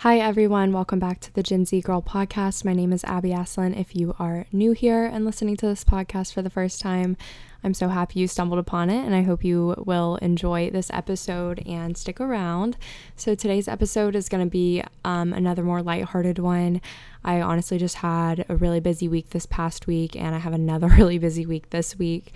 Hi, everyone. Welcome back to the Gen Z Girl podcast. My name is Abby Aslin. If you are new here and listening to this podcast for the first time, I'm so happy you stumbled upon it, and I hope you will enjoy this episode and stick around. So, today's episode is going to be um, another more lighthearted one. I honestly just had a really busy week this past week, and I have another really busy week this week.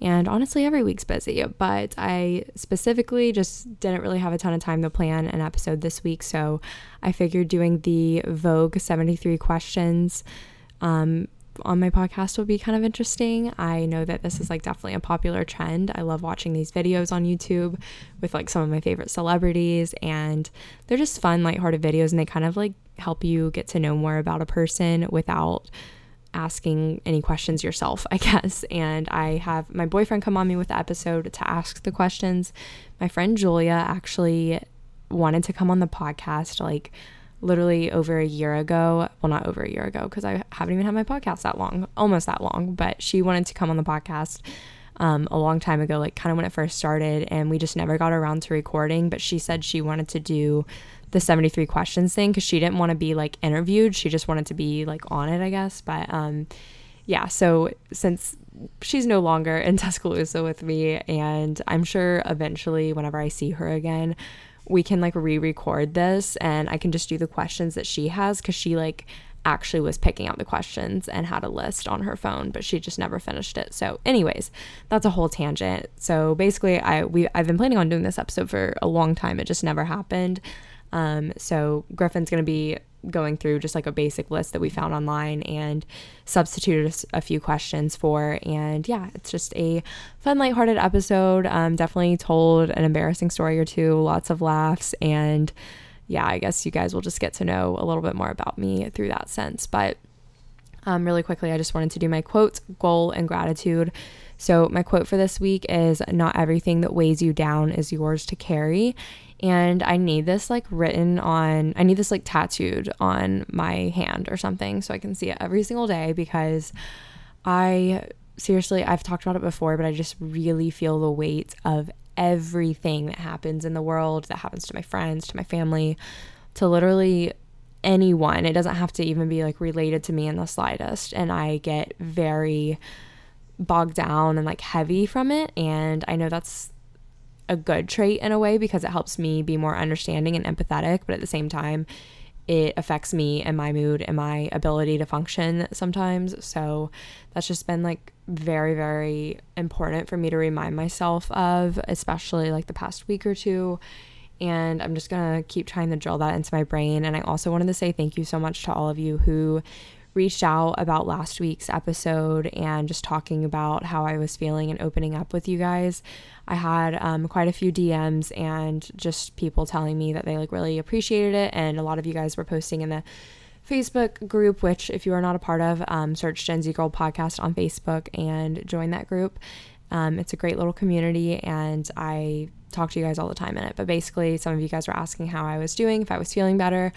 And honestly, every week's busy, but I specifically just didn't really have a ton of time to plan an episode this week. So I figured doing the Vogue 73 questions um, on my podcast would be kind of interesting. I know that this is like definitely a popular trend. I love watching these videos on YouTube with like some of my favorite celebrities, and they're just fun, lighthearted videos, and they kind of like help you get to know more about a person without asking any questions yourself, I guess. And I have my boyfriend come on me with the episode to ask the questions. My friend Julia actually wanted to come on the podcast like literally over a year ago. Well, not over a year ago because I haven't even had my podcast that long, almost that long, but she wanted to come on the podcast. Um, a long time ago, like kind of when it first started, and we just never got around to recording. But she said she wanted to do the 73 questions thing because she didn't want to be like interviewed. She just wanted to be like on it, I guess. But um, yeah, so since she's no longer in Tuscaloosa with me, and I'm sure eventually, whenever I see her again, we can like re record this and I can just do the questions that she has because she like actually was picking out the questions and had a list on her phone, but she just never finished it. So, anyways, that's a whole tangent. So basically, I we I've been planning on doing this episode for a long time. It just never happened. Um, so Griffin's going to be going through just like a basic list that we found online and substituted a, few questions for. And yeah, it's just a fun, lighthearted episode. Um, definitely told an embarrassing story or two, lots of laughs. And yeah, I guess you guys will just get to know a little bit more about me through that sense. But um, really quickly, I just wanted to do my quote, goal, and gratitude. So, my quote for this week is Not everything that weighs you down is yours to carry and I need this like written on, I need this like tattooed on my hand or something so I can see it every single day because I seriously, I've talked about it before, but I just really feel the weight of everything that happens in the world, that happens to my friends, to my family, to literally anyone. It doesn't have to even be like related to me in the slightest. And I get very bogged down and like heavy from it. And I know that's a good trait in a way because it helps me be more understanding and empathetic, but at the same time, it affects me and my mood and my ability to function sometimes. So that's just been like very, very important for me to remind myself of, especially like the past week or two. And I'm just gonna keep trying to drill that into my brain. And I also wanted to say thank you so much to all of you who reached out about last week's episode and just talking about how I was feeling and opening up with you guys. I had um, quite a few DMs and just people telling me that they like really appreciated it, and a lot of you guys were posting in the Facebook group, which if you are not a part of, um, search Gen Z Girl Podcast on Facebook and join that group. Um, it's a great little community, and I talk to you guys all the time in it. But basically, some of you guys were asking how I was doing, if I was feeling better.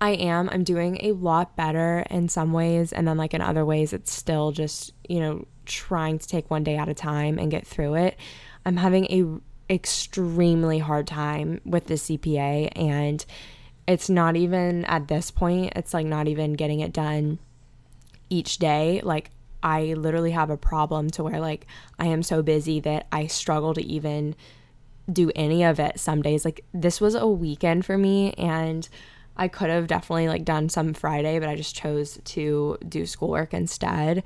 I am. I'm doing a lot better in some ways. And then, like, in other ways, it's still just, you know, trying to take one day at a time and get through it. I'm having a extremely hard time with the CPA and it's not even at this point it's like not even getting it done each day like I literally have a problem to where like I am so busy that I struggle to even do any of it some days like this was a weekend for me and I could have definitely like done some Friday, but I just chose to do schoolwork instead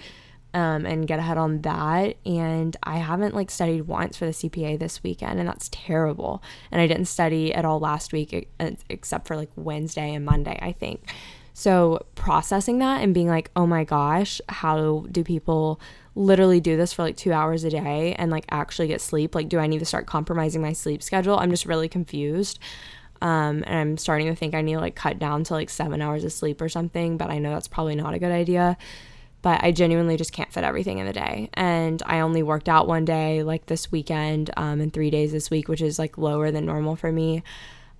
um, and get ahead on that. And I haven't like studied once for the CPA this weekend, and that's terrible. And I didn't study at all last week except for like Wednesday and Monday, I think. So processing that and being like, oh my gosh, how do people literally do this for like two hours a day and like actually get sleep? Like, do I need to start compromising my sleep schedule? I'm just really confused. Um, and I'm starting to think I need to like cut down to like seven hours of sleep or something, but I know that's probably not a good idea. But I genuinely just can't fit everything in the day. And I only worked out one day like this weekend um, and three days this week, which is like lower than normal for me.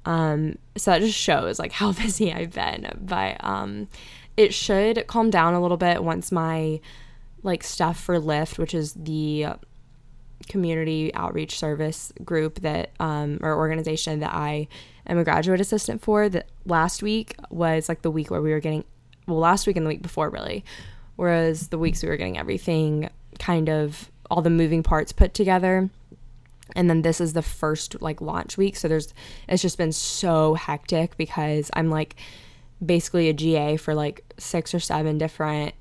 Um, so that just shows like how busy I've been. But um, it should calm down a little bit once my like stuff for Lyft, which is the community outreach service group that um, or organization that I am a graduate assistant for. That last week was like the week where we were getting, well, last week and the week before, really. Whereas the weeks we were getting everything kind of all the moving parts put together. And then this is the first like launch week. So there's, it's just been so hectic because I'm like basically a GA for like six or seven different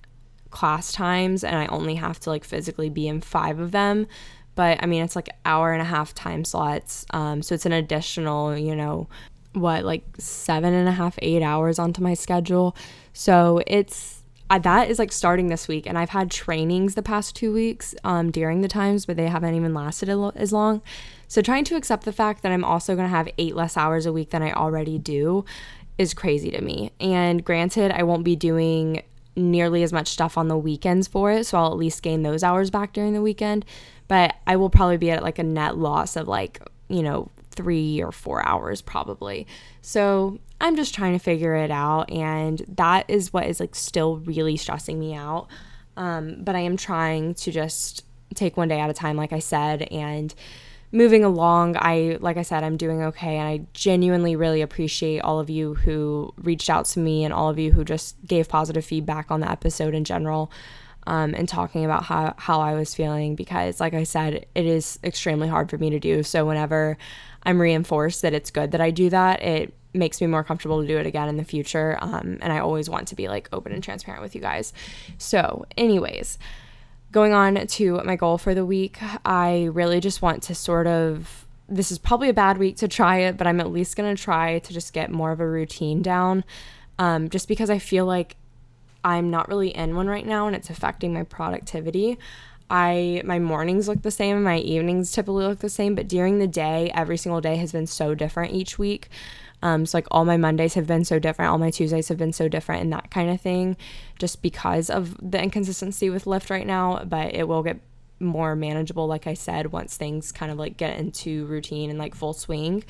class times and I only have to like physically be in five of them. But I mean, it's like hour and a half time slots. Um, so it's an additional, you know, what, like seven and a half, eight hours onto my schedule. So it's, uh, that is like starting this week. And I've had trainings the past two weeks um, during the times, but they haven't even lasted as long. So trying to accept the fact that I'm also going to have eight less hours a week than I already do is crazy to me. And granted, I won't be doing nearly as much stuff on the weekends for it, so I'll at least gain those hours back during the weekend. But I will probably be at like a net loss of like, you know, three or four hours probably. So I'm just trying to figure it out. And that is what is like still really stressing me out. Um, but I am trying to just take one day at a time, like I said, and moving along i like i said i'm doing okay and i genuinely really appreciate all of you who reached out to me and all of you who just gave positive feedback on the episode in general um, and talking about how, how i was feeling because like i said it is extremely hard for me to do. So whenever i'm reinforced that it's good that i do that it makes me more comfortable to do it again in the future um, and i always want to be like open and transparent with you guys. So anyways going on to my goal for the week, I really just want to sort of. This is probably a bad week to try it, but I'm at least going to try to just get more of a routine down. Um, just because I feel like I'm not really in one right now and it's affecting my productivity. I my mornings look the same, my evenings typically look the same, but during the day, every single day has been so different each week. Um, so like all my Mondays have been so different, all my Tuesdays have been so different, and that kind of thing, just because of the inconsistency with Lyft right now. But it will get more manageable, like I said, once things kind of like get into routine and like full swing.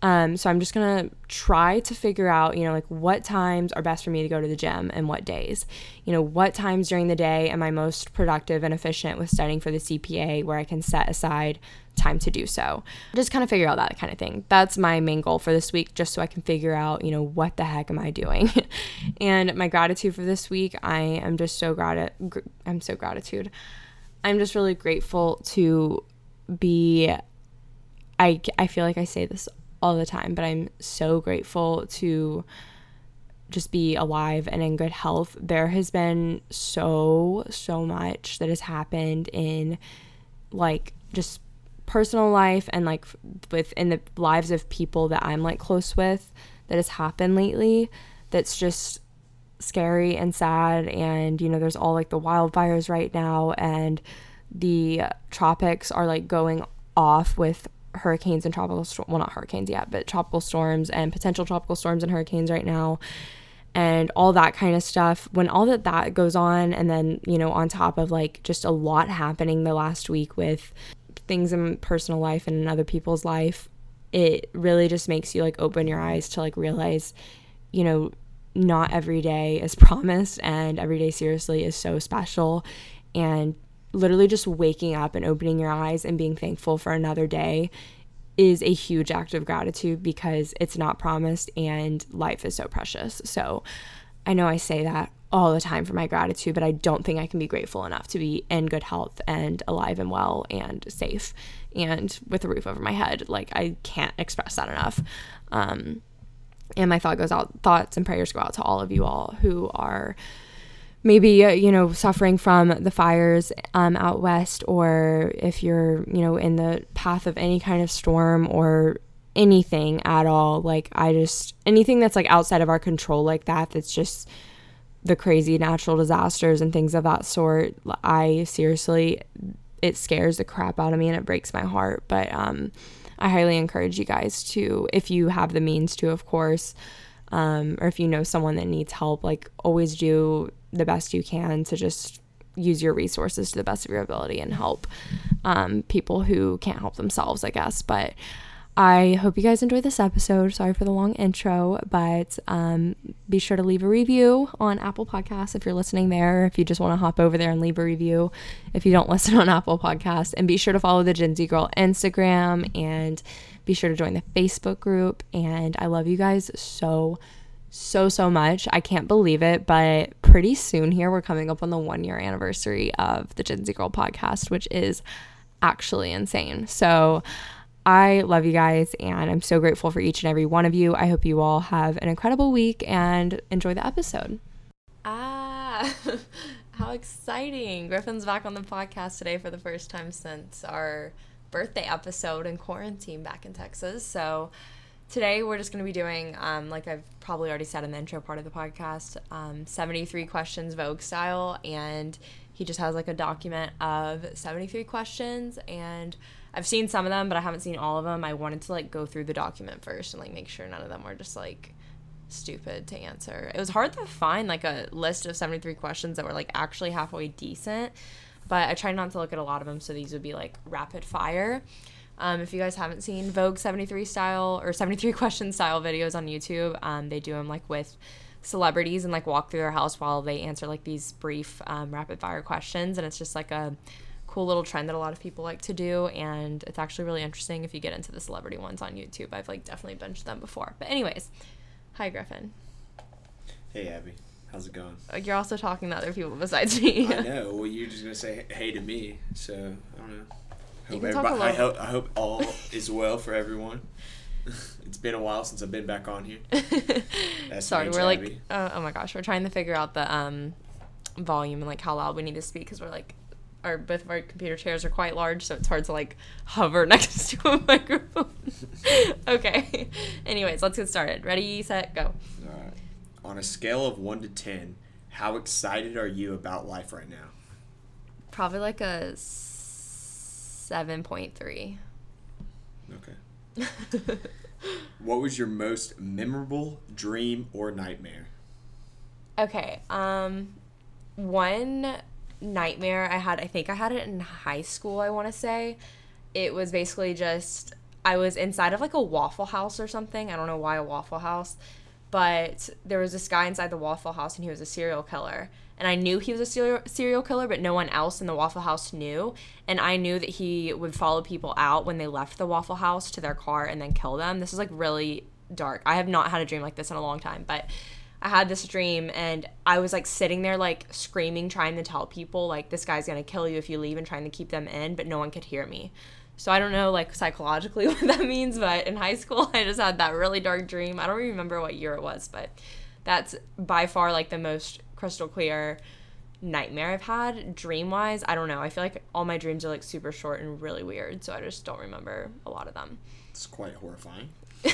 Um, so I'm just gonna try to figure out, you know, like what times are best for me to go to the gym and what days. You know, what times during the day am I most productive and efficient with studying for the CPA where I can set aside time to do so. Just kind of figure out that kind of thing. That's my main goal for this week, just so I can figure out, you know, what the heck am I doing? and my gratitude for this week, I am just so grat- I'm so gratitude. I'm just really grateful to be I I feel like I say this all the time, but I'm so grateful to just be alive and in good health. There has been so so much that has happened in like just personal life and like within the lives of people that I'm like close with that has happened lately that's just scary and sad and you know there's all like the wildfires right now and the tropics are like going off with hurricanes and tropical well not hurricanes yet but tropical storms and potential tropical storms and hurricanes right now and all that kind of stuff when all that that goes on and then you know on top of like just a lot happening the last week with things in personal life and in other people's life, it really just makes you like open your eyes to like realize, you know, not every day is promised and every day seriously is so special. And literally just waking up and opening your eyes and being thankful for another day is a huge act of gratitude because it's not promised and life is so precious. So I know I say that all the time for my gratitude, but I don't think I can be grateful enough to be in good health and alive and well and safe and with a roof over my head. Like I can't express that enough. Um, and my thought goes out, thoughts and prayers go out to all of you all who are maybe uh, you know suffering from the fires um, out west, or if you're you know in the path of any kind of storm or anything at all. Like I just anything that's like outside of our control like that. That's just the crazy natural disasters and things of that sort, I seriously, it scares the crap out of me and it breaks my heart. But um, I highly encourage you guys to, if you have the means to, of course, um, or if you know someone that needs help, like always do the best you can to just use your resources to the best of your ability and help um, people who can't help themselves, I guess. But I hope you guys enjoyed this episode. Sorry for the long intro, but um, be sure to leave a review on Apple Podcasts if you're listening there. If you just want to hop over there and leave a review, if you don't listen on Apple Podcasts, and be sure to follow the Gen Z Girl Instagram and Be sure to join the Facebook group. And I love you guys so, so, so much. I can't believe it, but pretty soon here, we're coming up on the one year anniversary of the Gen Z Girl podcast, which is actually insane. So, I love you guys and I'm so grateful for each and every one of you. I hope you all have an incredible week and enjoy the episode. Ah, how exciting! Griffin's back on the podcast today for the first time since our birthday episode in quarantine back in Texas. So, today we're just going to be doing, um, like I've probably already said in the intro part of the podcast, um, 73 questions Vogue style. And he just has like a document of 73 questions and I've seen some of them, but I haven't seen all of them. I wanted to like go through the document first and like make sure none of them were just like stupid to answer. It was hard to find like a list of 73 questions that were like actually halfway decent, but I tried not to look at a lot of them so these would be like rapid fire. Um, if you guys haven't seen Vogue 73 style or 73 question style videos on YouTube, um, they do them like with celebrities and like walk through their house while they answer like these brief um, rapid fire questions. And it's just like a cool little trend that a lot of people like to do and it's actually really interesting if you get into the celebrity ones on YouTube. I've like definitely binged them before. But anyways, hi Griffin. Hey Abby, how's it going? you're also talking to other people besides me. I know. Well, you're just gonna say hey to me, so I don't know. Hope everybody, I hope I hope all is well for everyone. it's been a while since I've been back on here. Sorry, we're like, uh, oh my gosh, we're trying to figure out the um volume and like how loud we need to speak because we're like our both of our computer chairs are quite large, so it's hard to like hover next to a microphone. okay. Anyways, let's get started. Ready, set, go. All right. On a scale of one to ten, how excited are you about life right now? Probably like a seven point three. Okay. what was your most memorable dream or nightmare? Okay. Um, one nightmare I had. I think I had it in high school, I want to say. It was basically just I was inside of like a Waffle House or something. I don't know why a Waffle House, but there was this guy inside the Waffle House and he was a serial killer. And I knew he was a serial killer, but no one else in the Waffle House knew. And I knew that he would follow people out when they left the Waffle House to their car and then kill them. This is like really dark. I have not had a dream like this in a long time, but I had this dream and I was like sitting there like screaming trying to tell people like this guy's to kill you if you leave and trying to keep them in but no one could hear me. So I don't know like psychologically what that means but in high school I just had that really dark dream. I don't remember what year it was but that's by far like the most crystal clear nightmare I've had dream wise. I don't know. I feel like all my dreams are like super short and really weird so I just don't remember a lot of them. It's quite horrifying.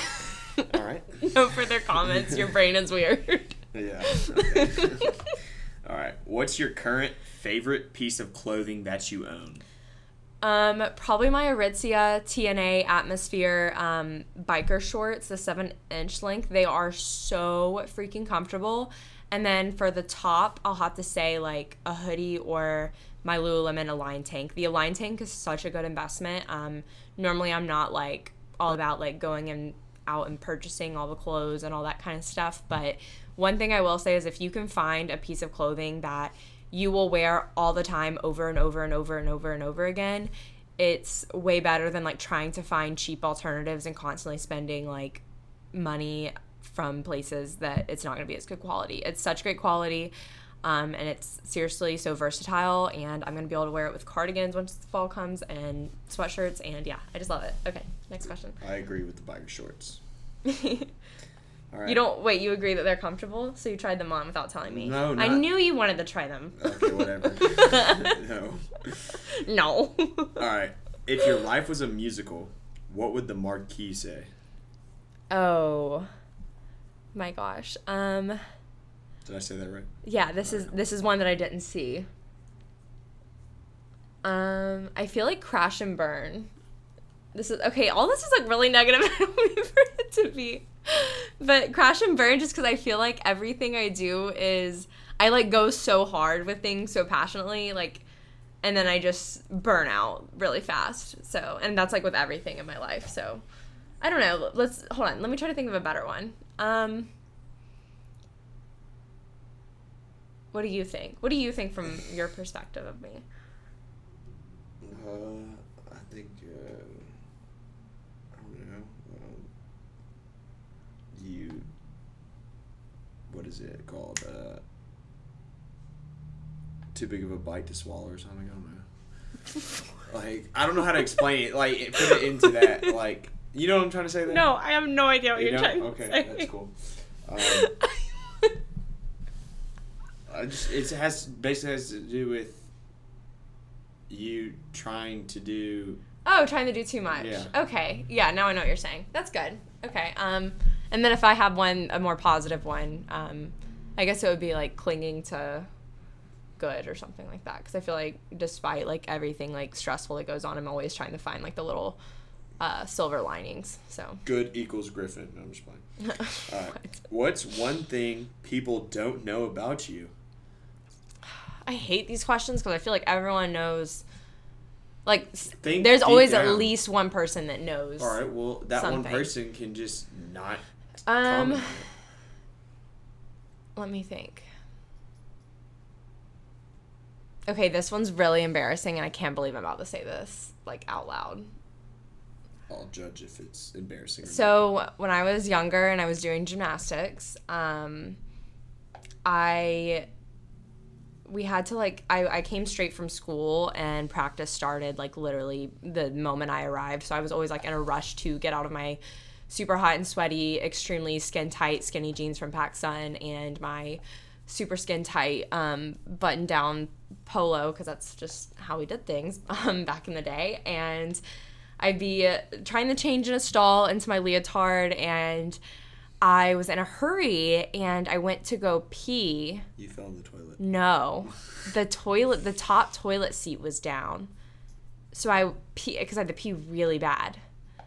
All right. no further comments. Your brain is weird. Yeah. Okay. All right. What's your current favorite piece of clothing that you own? Um, probably my Aritzia TNA Atmosphere um, biker shorts, the seven inch length. They are so freaking comfortable. And then for the top, I'll have to say like a hoodie or my Lululemon Align tank. The Align tank is such a good investment. Um, normally I'm not like all about like going and out and purchasing all the clothes and all that kind of stuff. But one thing I will say is if you can find a piece of clothing that you will wear all the time over and over and over and over and over again, it's way better than like trying to find cheap alternatives and constantly spending like money from places that it's not going to be as good quality. It's such great quality. Um, and it's seriously so versatile and i'm going to be able to wear it with cardigans once the fall comes and sweatshirts and yeah i just love it okay next question i agree with the biker shorts right. You don't wait. You agree that they're comfortable, so you tried them on without telling me. No, not, I knew you wanted to try them. Okay, whatever. no. No. All right. If your life was a musical, what would the marquee say? Oh, my gosh. Um. Did I say that right? Yeah, this is this is one that I didn't see. Um, I feel like Crash and Burn. This is okay. All this is like really negative. I don't mean for it to be, but Crash and Burn just because I feel like everything I do is I like go so hard with things so passionately, like, and then I just burn out really fast. So, and that's like with everything in my life. So, I don't know. Let's hold on. Let me try to think of a better one. Um. What do you think? What do you think from your perspective of me? Uh, I think uh, I don't know. You. What is it called? Uh, too big of a bite to swallow or something. I don't know. like I don't know how to explain it. Like put it into that. Like you know what I'm trying to say there. No, I have no idea what you are trying okay, to say. Okay, that's cool. Um, I just it has basically has to do with you trying to do. Oh, trying to do too much. Yeah. Okay. Yeah. Now I know what you're saying. That's good. Okay. Um, and then if I have one, a more positive one, um, I guess it would be like clinging to good or something like that. Because I feel like despite like everything like stressful that goes on, I'm always trying to find like the little uh, silver linings. So good equals Griffin. No, I'm just playing. All right. What's one thing people don't know about you? I hate these questions because I feel like everyone knows. Like, Think there's always down. at least one person that knows. All right. Well, that something. one person can just not. Um. Let me think. Okay, this one's really embarrassing, and I can't believe I'm about to say this like out loud. I'll judge if it's embarrassing. so not. when I was younger and I was doing gymnastics, um, I we had to like I, I came straight from school and practice started like literally the moment I arrived. So I was always like in a rush to get out of my super hot and sweaty, extremely skin tight, skinny jeans from PacSun and my super skin tight um, button down polo because that's just how we did things um, back in the day. And I'd be trying to change in a stall into my leotard and I was in a hurry and I went to go pee. You fell in the toilet. No. The toilet the top toilet seat was down. So I pee because I had to pee really bad.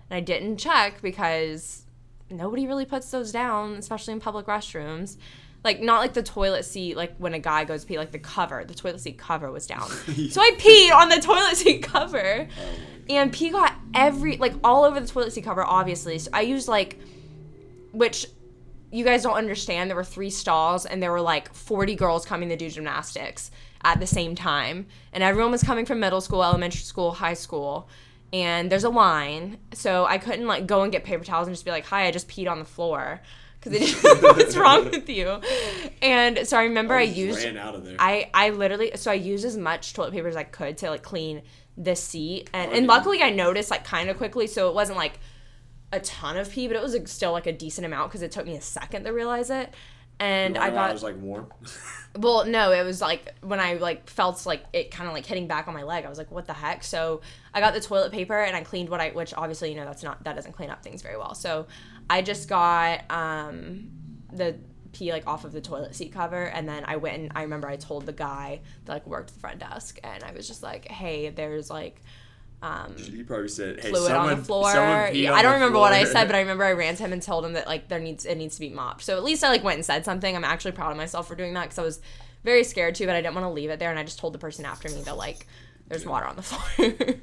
And I didn't check because nobody really puts those down, especially in public restrooms. Like not like the toilet seat, like when a guy goes pee, like the cover, the toilet seat cover was down. so I peed on the toilet seat cover, oh and pee got every like all over the toilet seat cover, obviously. So I used like, which you guys don't understand. There were three stalls, and there were like forty girls coming to do gymnastics at the same time, and everyone was coming from middle school, elementary school, high school and there's a line so i couldn't like go and get paper towels and just be like hi i just peed on the floor because what's wrong with you? And so I remember oh, I, I used ran out of there. I I literally so I used as much toilet paper as I could to like clean the seat, and, oh, and luckily I noticed like kind of quickly, so it wasn't like a ton of pee, but it was like, still like a decent amount because it took me a second to realize it. And I thought it was like warm. well, no, it was like when I like felt like it kind of like hitting back on my leg. I was like, "What the heck?" So I got the toilet paper and I cleaned what I, which obviously you know that's not that doesn't clean up things very well. So I just got um, the pee like off of the toilet seat cover and then I went and I remember I told the guy that like worked the front desk and I was just like, hey, there's like um, he probably said, "Hey, fluid someone, on the floor." Yeah, I don't remember what I said, but I remember I ran to him and told him that like there needs it needs to be mopped. So at least I like went and said something. I'm actually proud of myself for doing that because I was very scared too, but I didn't want to leave it there, and I just told the person after me that like there's water on the floor.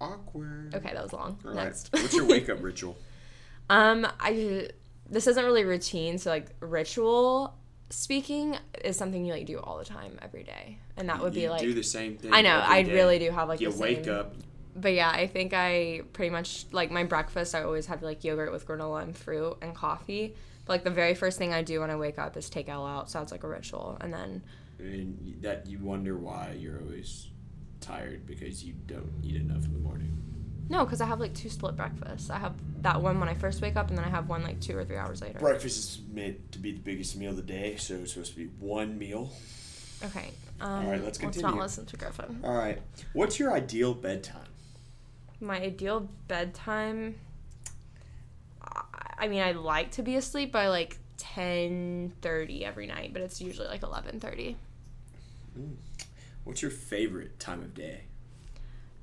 Awkward. Okay, that was long. All Next. Right. What's your wake up ritual? Um, I this isn't really routine, so like ritual speaking is something you like do all the time every day, and that would you be like do the same thing. I know. I day. really do have like you wake same, up. But yeah, I think I pretty much like my breakfast. I always have like yogurt with granola and fruit and coffee. But like the very first thing I do when I wake up is take Elle out. Sounds like a ritual, and then. And that you wonder why you're always tired because you don't eat enough in the morning. No, because I have like two split breakfasts. I have that one when I first wake up, and then I have one like two or three hours later. Breakfast is meant to be the biggest meal of the day, so it's supposed to be one meal. Okay. Um, All right, let's continue. Let's not listen to Griffin. All right. What's your ideal bedtime? My ideal bedtime. I mean, I like to be asleep by like ten thirty every night, but it's usually like eleven thirty. Mm. What's your favorite time of day?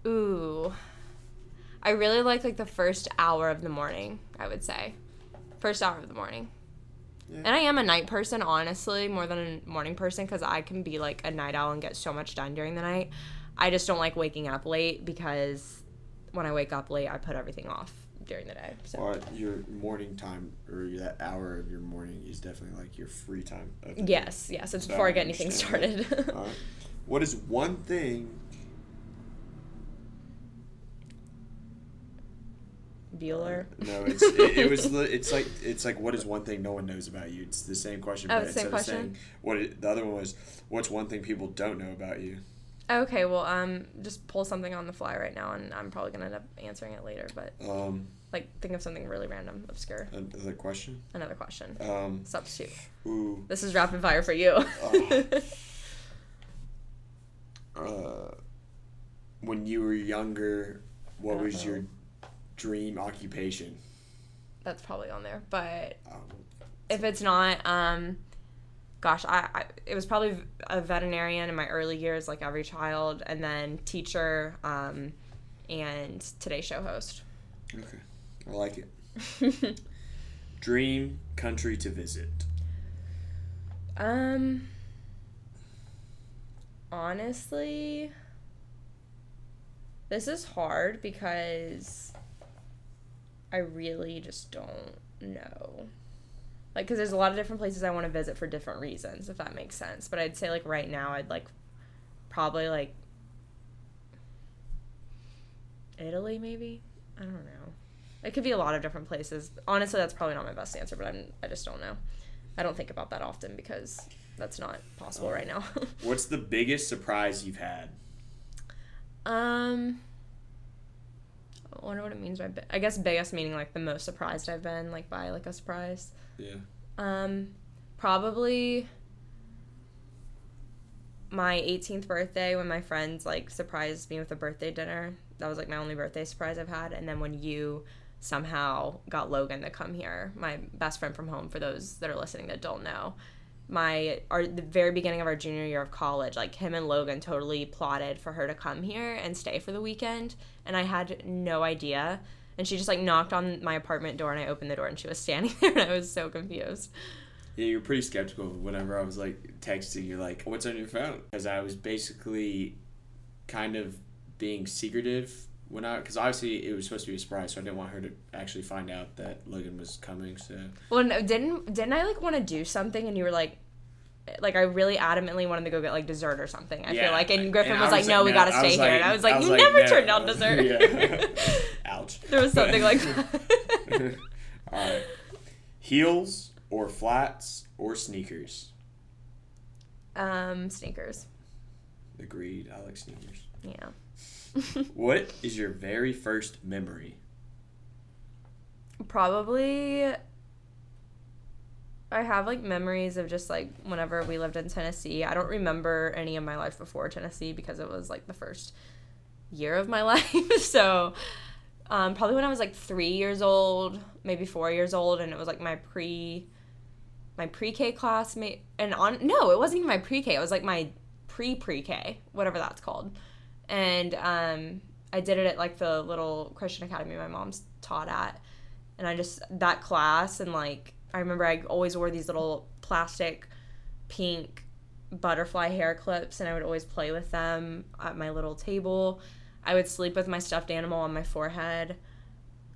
Ooh. I really like like the first hour of the morning, I would say. First hour of the morning. Yeah. And I am a night person, honestly, more than a morning person because I can be like a night owl and get so much done during the night. I just don't like waking up late because when I wake up late, I put everything off during the day. So. Well, your morning time or that hour of your morning is definitely like your free time. yes, yes. It's so before I, I get anything started. What is one thing Bueller. Uh, no, it's it, it, was it's like it's like what is one thing no one knows about you? It's the same question. Oh, but same question. Saying, what it, the other one was, what's one thing people don't know about you? Okay, well, um, just pull something on the fly right now, and I'm probably gonna end up answering it later. But um, like, think of something really random, obscure. Another question. Another question. Um, substitute. Ooh. This is rapid fire for you. uh, uh, when you were younger, what was know. your dream occupation? That's probably on there, but um, if it's not, um, gosh, I, I, it was probably a veterinarian in my early years, like every child, and then teacher, um, and Today Show host. Okay, I like it. Dream country to visit. Um, honestly, this is hard because I really just don't know like because there's a lot of different places I want to visit for different reasons, if that makes sense. But I'd say like right now, I'd like probably like Italy, maybe. I don't know. It could be a lot of different places. Honestly, that's probably not my best answer, but I'm I just don't know. I don't think about that often because that's not possible right now. what's the biggest surprise you've had? Um, I wonder what it means by. I guess biggest meaning like the most surprised I've been like by like a surprise. Yeah. Um, probably my 18th birthday when my friends like surprised me with a birthday dinner. That was like my only birthday surprise I've had. And then when you somehow got Logan to come here, my best friend from home. For those that are listening that don't know, my our the very beginning of our junior year of college, like him and Logan totally plotted for her to come here and stay for the weekend, and I had no idea and she just like knocked on my apartment door and I opened the door and she was standing there and I was so confused. Yeah, you're pretty skeptical whenever I was like texting you like, "What's on your phone?" Because I was basically kind of being secretive when I because obviously it was supposed to be a surprise, so I didn't want her to actually find out that Logan was coming. So well, no, didn't didn't I like want to do something and you were like, like I really adamantly wanted to go get like dessert or something. I yeah, feel like, and Griffin and was, was, like, "No, we gotta stay here," like, and I was like, I was "You like, never no. turned down dessert." Yeah. Ouch. There was something like that. All right. Heels or flats or sneakers? Um, sneakers. Agreed. I like sneakers. Yeah. what is your very first memory? Probably I have like memories of just like whenever we lived in Tennessee. I don't remember any of my life before Tennessee because it was like the first year of my life. so um, probably when I was like three years old, maybe four years old, and it was like my pre my pre-K classmate and on no, it wasn't even my pre-K. It was like my pre-pre-K, whatever that's called. And um, I did it at like the little Christian academy my mom's taught at. And I just that class and like I remember I always wore these little plastic pink butterfly hair clips and I would always play with them at my little table I would sleep with my stuffed animal on my forehead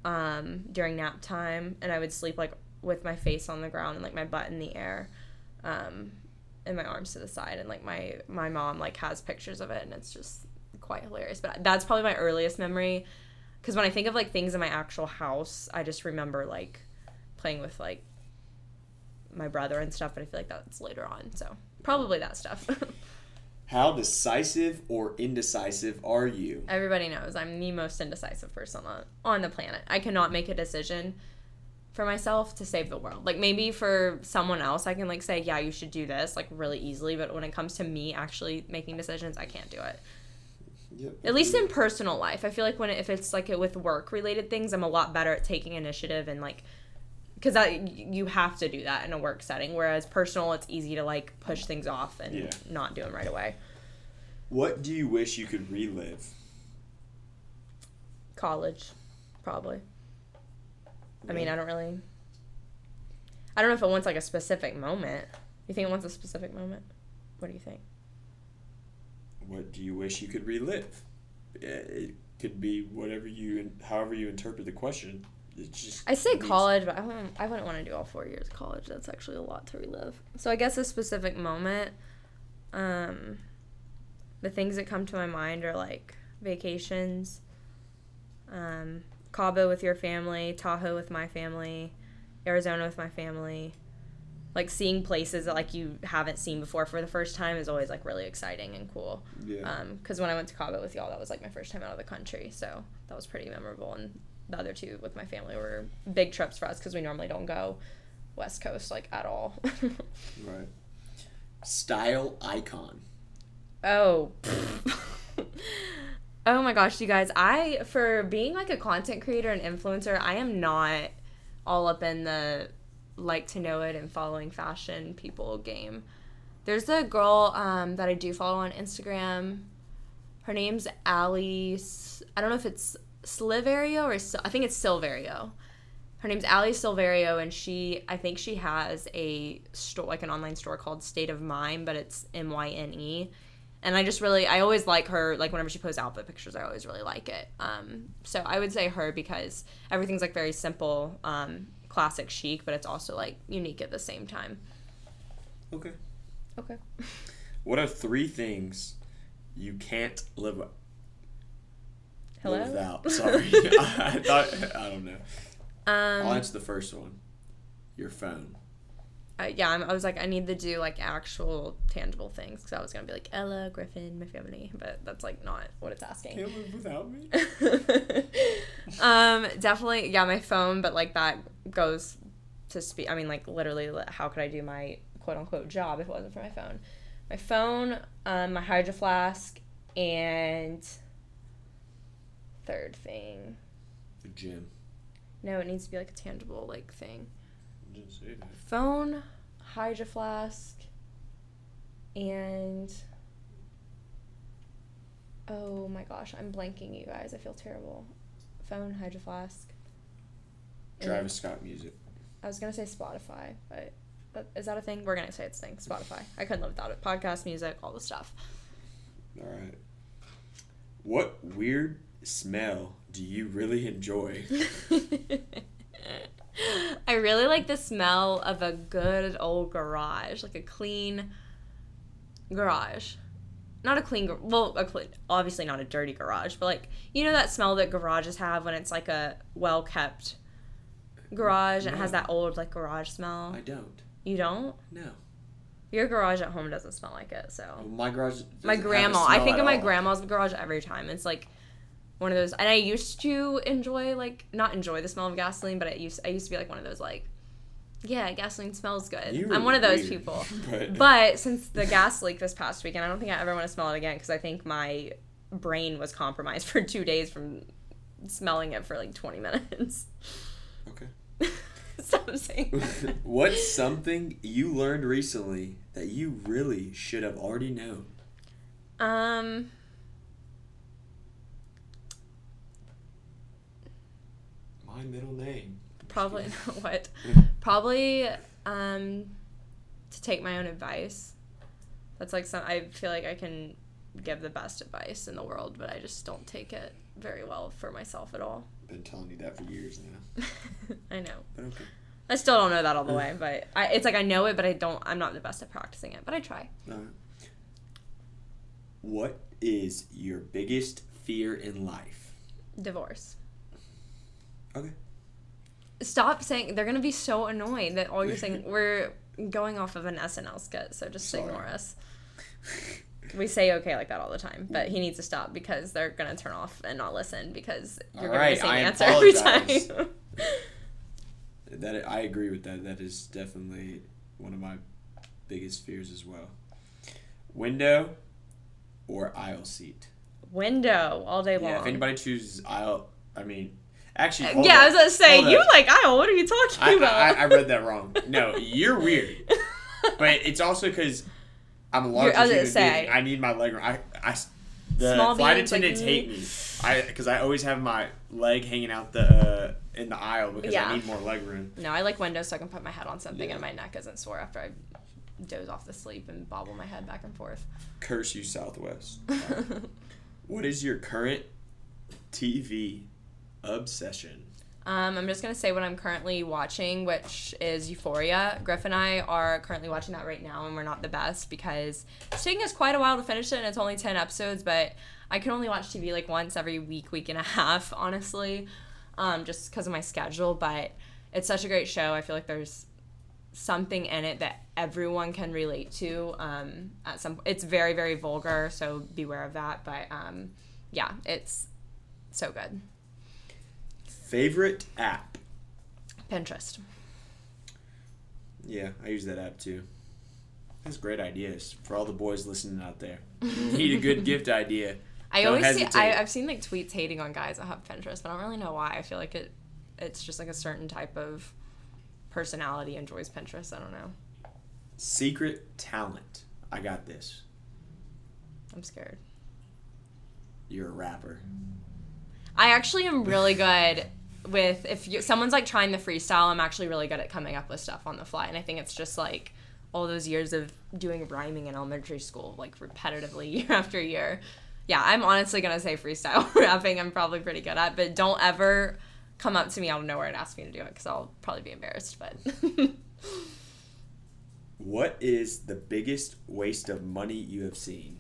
um, during nap time, and I would sleep like with my face on the ground and like my butt in the air, um, and my arms to the side. And like my my mom like has pictures of it, and it's just quite hilarious. But that's probably my earliest memory, because when I think of like things in my actual house, I just remember like playing with like my brother and stuff. But I feel like that's later on, so probably that stuff. How decisive or indecisive are you? Everybody knows I'm the most indecisive person on, on the planet. I cannot make a decision for myself to save the world. Like maybe for someone else I can like say, "Yeah, you should do this," like really easily, but when it comes to me actually making decisions, I can't do it. Yep. At least in personal life. I feel like when it, if it's like with work related things, I'm a lot better at taking initiative and like because that you have to do that in a work setting whereas personal it's easy to like push things off and yeah. not do them right away. What do you wish you could relive? College probably. I mean i don't really i don't know if it wants like a specific moment. You think it wants a specific moment? What do you think what do you wish you could relive it could be whatever you however you interpret the question just I say college, but I wouldn't, I wouldn't want to do all four years of college. That's actually a lot to relive. So I guess a specific moment, um, the things that come to my mind are like vacations, um, Cabo with your family, Tahoe with my family, Arizona with my family. Like seeing places that like you haven't seen before for the first time is always like really exciting and cool. Yeah. Um, because when I went to Cabo with y'all, that was like my first time out of the country, so that was pretty memorable. And the other two with my family were big trips for us because we normally don't go West Coast like at all. right. Style icon. Oh. oh my gosh, you guys. I, for being like a content creator and influencer, I am not all up in the like to know it and following fashion people game. There's a girl um, that I do follow on Instagram. Her name's Ali. I don't know if it's Sliverio or I think it's Silverio. Her name's Ali Silverio, and she I think she has a store like an online store called State of Mind, but it's M Y N E. And I just really I always like her like whenever she posts outfit pictures, I always really like it. Um, so I would say her because everything's like very simple, um, classic chic, but it's also like unique at the same time. Okay. Okay. What are three things you can't live, live Hello. without? Sorry. I thought I don't know. I'll Um, answer the first one. Your phone. Uh, yeah, I'm, I was like, I need to do like actual tangible things because I was gonna be like Ella, Griffin, my family, but that's like not what it's asking. Can't live without me. um, definitely, yeah, my phone, but like that goes to speak. I mean, like literally, how could I do my quote unquote job if it wasn't for my phone? My phone, um, my hydro flask, and third thing. The gym. No, it needs to be like a tangible like thing. Didn't say that. phone, hydro flask, and oh my gosh, I'm blanking, you guys. I feel terrible. Phone, hydro flask. Travis Scott music. I was gonna say Spotify, but, but is that a thing? We're gonna say it's a thing. Spotify. I couldn't live without it. Podcast, music, all the stuff. All right. What weird smell do you really enjoy? I really like the smell of a good old garage, like a clean garage. Not a clean, well, a clean, obviously not a dirty garage, but like you know that smell that garages have when it's like a well kept garage and it has that old like garage smell. I don't. You don't? No. Your garage at home doesn't smell like it, so. My garage. my doesn't have a grandma. I think of my all. grandma's garage every time. It's like one of those, and I used to enjoy like not enjoy the smell of gasoline, but I used I used to be like one of those like, yeah, gasoline smells good. You I'm one of those weird, people. But, But since the gas leak this past weekend, I don't think I ever want to smell it again because I think my brain was compromised for two days from smelling it for like 20 minutes. okay. Stop saying. What's something you learned recently that you really should have already known? Um. My middle name. Probably what? Probably um to take my own advice. That's like some I feel like I can give the best advice in the world, but I just don't take it very well for myself at all. Been telling you that for years now. I know. But okay. I still don't know that all the way, but I, it's like I know it, but I don't. I'm not the best at practicing it, but I try. All right. What is your biggest fear in life? Divorce. Okay. Stop saying they're gonna be so annoyed that all you're saying we're going off of an SNL skit, so just Sorry. ignore us. We say okay like that all the time, but he needs to stop because they're gonna turn off and not listen because you're gonna Alright, the same I answer every apologize. time. That I agree with that. That is definitely one of my biggest fears as well. Window or aisle seat? Window all day long. Yeah, if anybody chooses aisle, I mean, actually, hold yeah, I was gonna say Hold you up. like aisle. What are you talking I, about? I, I read that wrong. No, you're weird. But it's also because I'm a large I human say. I need my leg room. I, I, the Small flight beings like attendants hate me. I because I always have my leg hanging out the uh, in the aisle because Yeah. I need more leg room. no, I like windows so I can put my head on something Yeah. and my neck isn't sore after I doze off to sleep and bobble my head back and forth. Curse you, Southwest. what is your current TV obsession? Um, I'm just gonna say what I'm currently watching, which is Euphoria. Griff and I are currently watching that right now, and we're not the best because it's taking us quite a while to finish it, and it's only ten episodes. But I can only watch TV like once every week, week and a half, honestly. um, just because of my schedule. But it's such a great show. I feel like there's something in it that everyone can relate to. Um, at some, it's very very vulgar, so beware of that. But um, yeah, it's so good. Favorite app? Pinterest. Yeah, I use that app too. That's great ideas for all the boys listening out there. Need a good gift idea. I Don't always see. hesitate. I, I've seen like tweets hating on guys that have Pinterest, but I don't really know why. I feel like it. It's just like a certain type of personality enjoys Pinterest. I don't know. Secret talent. I got this. I'm scared. You're a rapper. I actually am really good with if you, someone's like trying the freestyle. I'm actually really good at coming up with stuff on the fly, and I think it's just like all those years of doing rhyming in elementary school, like repetitively year after year. Yeah, I'm honestly gonna say freestyle rapping. I'm probably pretty good at, but don't ever come up to me out of nowhere and ask me to do it because I'll probably be embarrassed. But What is the biggest waste of money you have seen?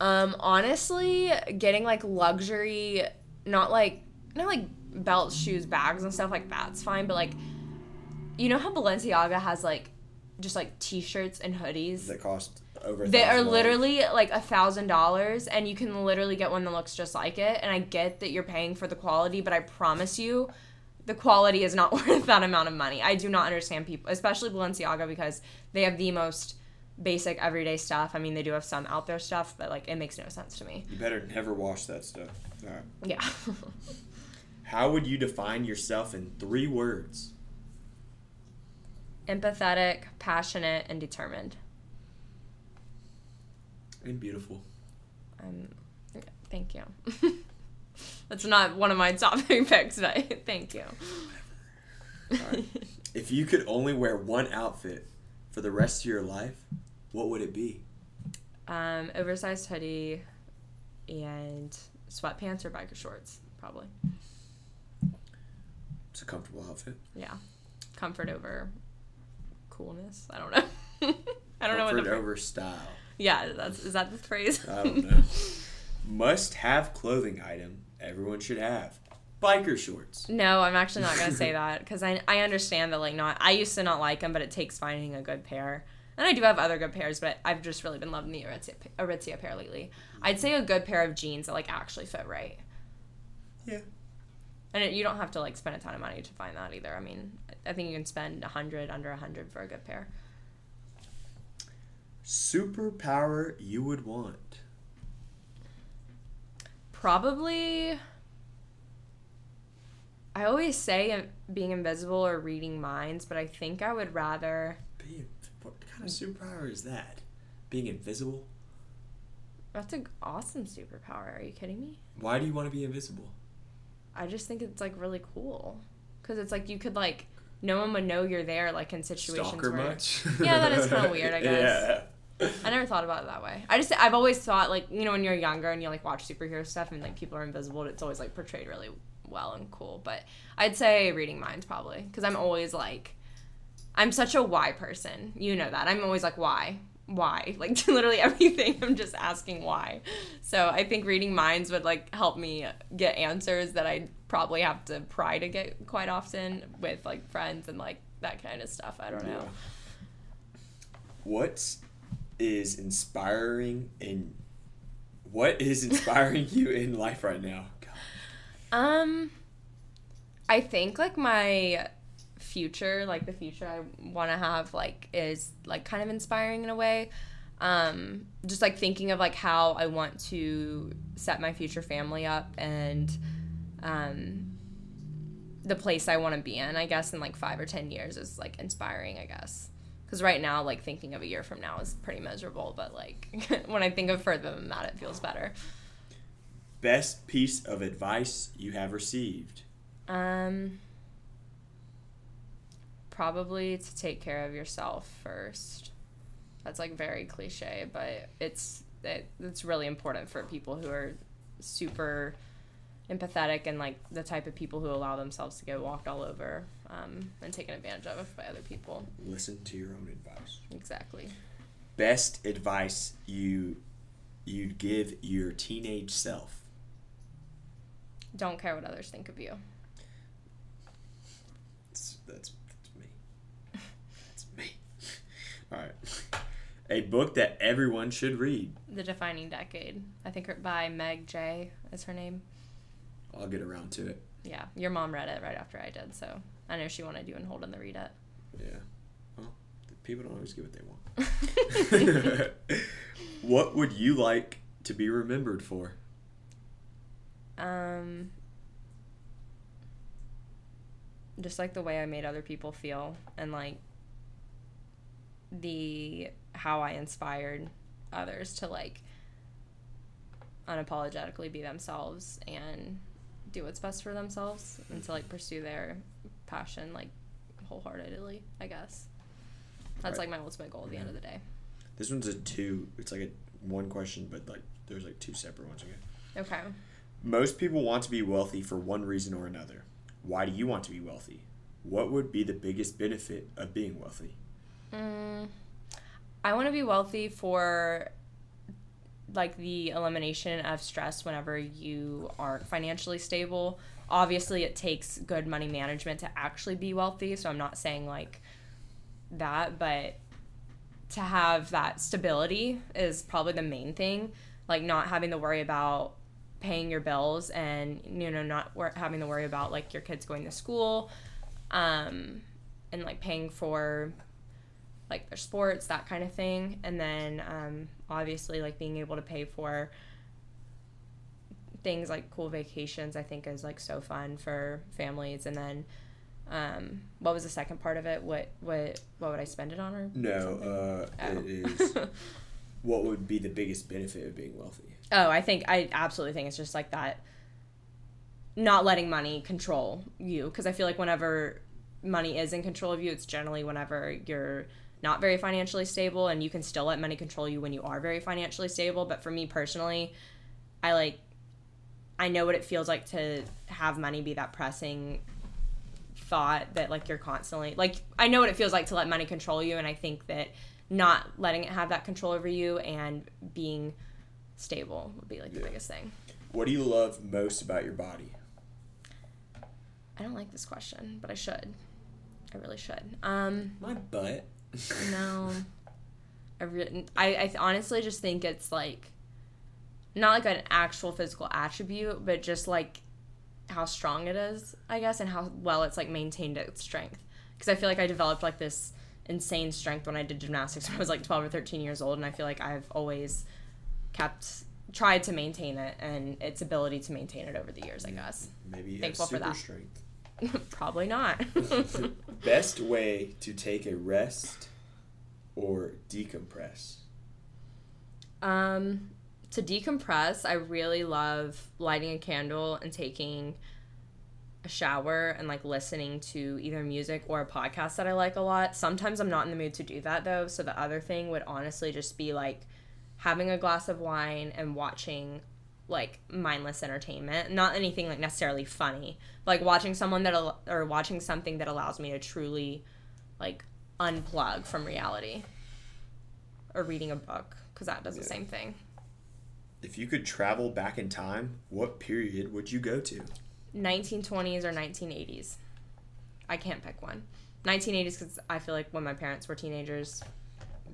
Um, honestly, getting like luxury, not like not like belts, shoes, bags, and stuff like that's fine. But like, you know how Balenciaga has like just like t-shirts and hoodies That cost over. that are literally like a thousand dollars, and you can literally get one that looks just like it. And I get that you're paying for the quality, but I promise you. The quality is not worth that amount of money. I do not understand people, especially Balenciaga, because they have the most basic everyday stuff. I mean, they do have some out there stuff, but like it makes no sense to me. You better never wash that stuff. Right. Yeah. How would you define yourself in three words? Empathetic, passionate, and determined. And beautiful. Um, thank you. That's not one of my top three picks, but thank you. Alright. If you could only wear one outfit for the rest of your life, what would it be? um, oversized hoodie and sweatpants or biker shorts, probably. It's a comfortable outfit. Yeah. Comfort over coolness. I don't know. I don't know what Comfort the over style. Yeah, that's is that the phrase? I don't know. Must have clothing item everyone should have. Biker shorts. No, I'm actually not gonna say that because I I understand that like not I used to not like them, but it takes finding a good pair. And I do have other good pairs, but I've just really been loving the Aritzia, Aritzia pair lately. I'd say a good pair of jeans that like actually fit right. Yeah. And it, you don't have to like spend a ton of money to find that either. I mean, I think you can spend a hundred under a hundred for a good pair. Superpower you would want. Probably. I always say being invisible or reading minds, but I think I would rather. Be, what kind of superpower is that? Being invisible? That's an awesome superpower. Are you kidding me? Why do you want to be invisible? I just think it's like really cool because it's like you could like no one would know you're there like in situations Stalker where much? Yeah, that is kinda weird, I guess. Yeah. I never thought about it that way. I just I've always thought like you know when you're younger and you like watch superhero stuff and like people are invisible, it's always like portrayed really well and cool. But I'd say reading minds probably because I'm always like I'm such a why person. You know that I'm always like why why like literally everything i'm just asking why so i think reading minds would like help me get answers that i probably have to pry to get quite often with like friends and like that kind of stuff i don't know Yeah. What is inspiring in what is inspiring you in life right now? God. Um, I think like my future, like the future I want to have, like is like kind of inspiring in a way. Um, just like thinking of like how I want to set my future family up and um, the place I want to be in. I guess in like five or ten years is like inspiring. I guess because right now, like thinking of a year from now is pretty miserable. But like when I think of further than that, it feels better. Best piece of advice you have received. Um, probably to take care of yourself first. That's like very cliche, but it's it, it's really important for people who are super empathetic and like the type of people who allow themselves to get walked all over um, and taken advantage of by other people. Listen to your own advice. Exactly. Best advice you you'd give your teenage self. Don't care what others think of you. That's, me. All right. A book that everyone should read. The Defining Decade. I think by Meg Jay is her name. I'll get around to it. Yeah, your mom read it right after I did, so I know she wanted you and Holden to read it. Yeah. Well, people don't always get what they want. what would you like to be remembered for? Um, just like the way I made other people feel, and like the how I inspired others to like unapologetically be themselves and do what's best for themselves and to like pursue their passion like wholeheartedly, I guess. That's Right. like my ultimate goal at the end of the day. This one's a two. It's like a one question, but like there's like two separate ones. Okay. Okay. Most people want to be wealthy for one reason or another. Why do you want to be wealthy? What would be the biggest benefit of being wealthy? Mm, I want to be wealthy for like the elimination of stress whenever you aren't financially stable. Obviously, it takes good money management to actually be wealthy, so I'm not saying like that, but to have that stability is probably the main thing. Like not having to worry about paying your bills and you know not wor- having to worry about like your kids going to school um and like paying for like their sports, that kind of thing. And then um, obviously like being able to pay for things like cool vacations, I think is like so fun for families. And then um, what was the second part of it? What what what would I spend it on? Or No, uh, Oh. it is. what would be the biggest benefit of being wealthy? Oh, I think I absolutely think it's just like that. Not letting money control you, because I feel like whenever money is in control of you, it's generally whenever you're not very financially stable, and you can still let money control you when you are very financially stable. But for me personally, I like, I know what it feels like to have money be that pressing thought that like you're constantly like I know what it feels like to let money control you, and I think that not letting it have that control over you and being stable would be like the Yeah. biggest thing. What do you love most about your body? I don't like this question, but I should. I really should. Um, My butt. No. I really, I, I honestly just think it's like, not like an actual physical attribute, but just like how strong it is, I guess, and how well it's like maintained its strength. Because I feel like I developed like this insane strength when I did gymnastics when I was like 12 or 13 years old, and I feel like I've always kept tried to maintain it and its ability to maintain it over the years, I guess. Maybe Thankful for super that. strength. Probably not. Best way to take a rest or decompress? Um, to decompress, I really love lighting a candle and taking a shower and like listening to either music or a podcast that I like a lot. Sometimes I'm not in the mood to do that though, so the other thing would honestly just be like having a glass of wine and watching like mindless entertainment, not anything like necessarily funny, like watching someone that al- or watching something that allows me to truly like unplug from reality or reading a book because that does the same thing. If you could travel back in time, what period would you go to? 1920s or 1980s. I can't pick one. 1980s because I feel like when my parents were teenagers,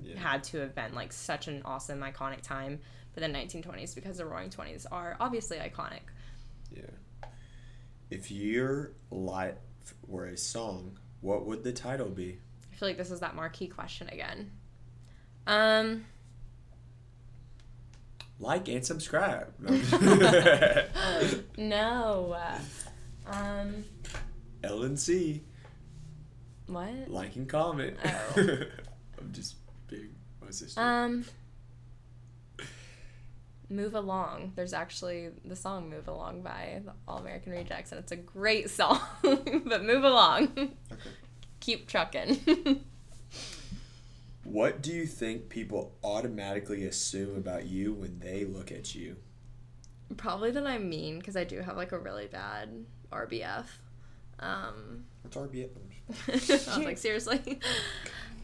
Yeah. had to have been like such an awesome, iconic time. But then 1920s because the Roaring Twenties are obviously iconic. Yeah. If your life were a song, what would the title be? I feel like this is that marquee question again. Um, Like and subscribe. no. Um, LNC. what? Like and comment. Oh. I'm just being my sister. Um, Move Along. There's actually the song Move Along by the All American Rejects, and it's a great song. but move along. okay. Keep trucking. What do you think people automatically assume about you when they look at you? Probably that I'm mean because I do have like a really bad RBF. Um, What's RBF? I was like, seriously.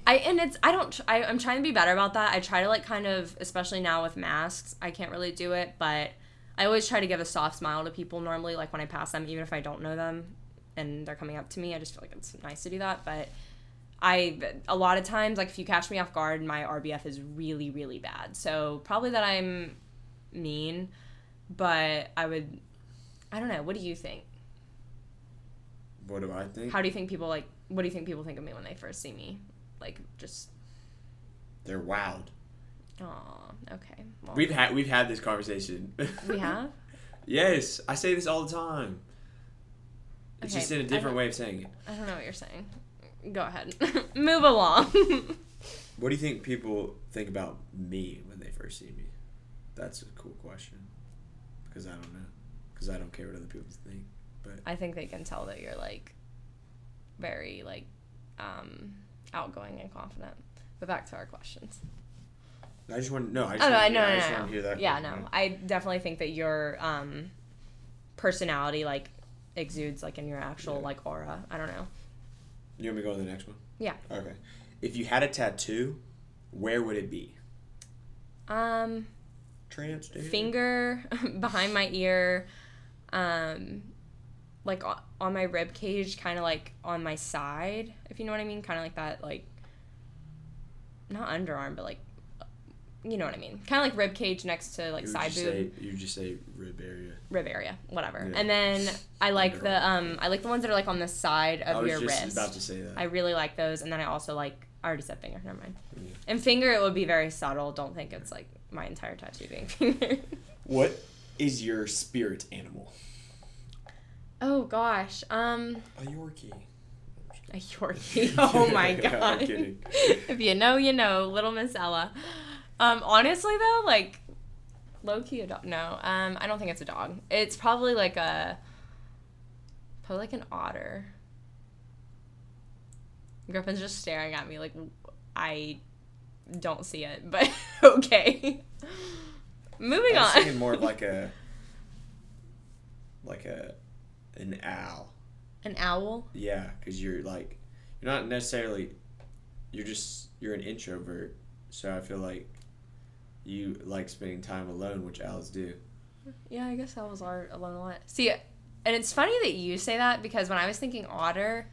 I and it's I don't I, I'm trying to be better about that. I try to like kind of especially now with masks I can't really do it, but I always try to give a soft smile to people normally, like when I pass them, even if I don't know them and they're coming up to me. I just feel like it's nice to do that. But I, a lot of times, like if you catch me off guard, my RBF is really, really bad. So probably that I'm mean, but I would, I don't know. What do you think? What do I think? How do you think people like, what do you think people think of me when they first see me? Like, just, They're wowed. oh, okay. Well, We've had we've had this conversation. we have? yes, I say this all the time. It's Okay, just in a different way of saying it. I don't know what you're saying. Go ahead. Move along. What do you think people think about me when they first see me? That's a cool question. Because I don't know. Because I don't care what other people think. But I think they can tell that you're like very like um outgoing and confident. But back to our questions. I just want to no. I just Oh no, want I to no, I no, just no, want to hear that. Yeah, no. I definitely think that your um personality like exudes like in your actual Yeah. like aura. I don't know. You want me to go to the next one? Yeah. Okay. If you had a tattoo, where would it be? Um Transgender. finger behind my ear um like on my rib cage kind of like on my side if you know what i mean kind of like that like not underarm but like you know what i mean kind of like rib cage next to like side boob Say, you just say rib area. rib area whatever Yeah. and then i like Underarm. the um i like the ones that are like on the side I of was your just wrist about to say that. i really like those and then i also like i already said finger never mind Yeah. and finger it would be very subtle don't think it's like my entire tattoo being finger what is your spirit animal? Oh gosh. Um A Yorkie. a Yorkie. Oh my I'm god. if you know, you know, little Miss Ella. Um, honestly though, like low key a dog. No, um, I don't think it's a dog. It's probably like a probably like an otter. Griffin's just staring at me like I don't see it, but okay. Moving I was on. thinking more like a, like a, an owl. An owl. Yeah, because you're like, you're not necessarily, you're just you're an introvert. So I feel like, you like spending time alone, which owls do. Yeah, I guess owls are alone a lot. See, and it's funny that you say that because when I was thinking otter,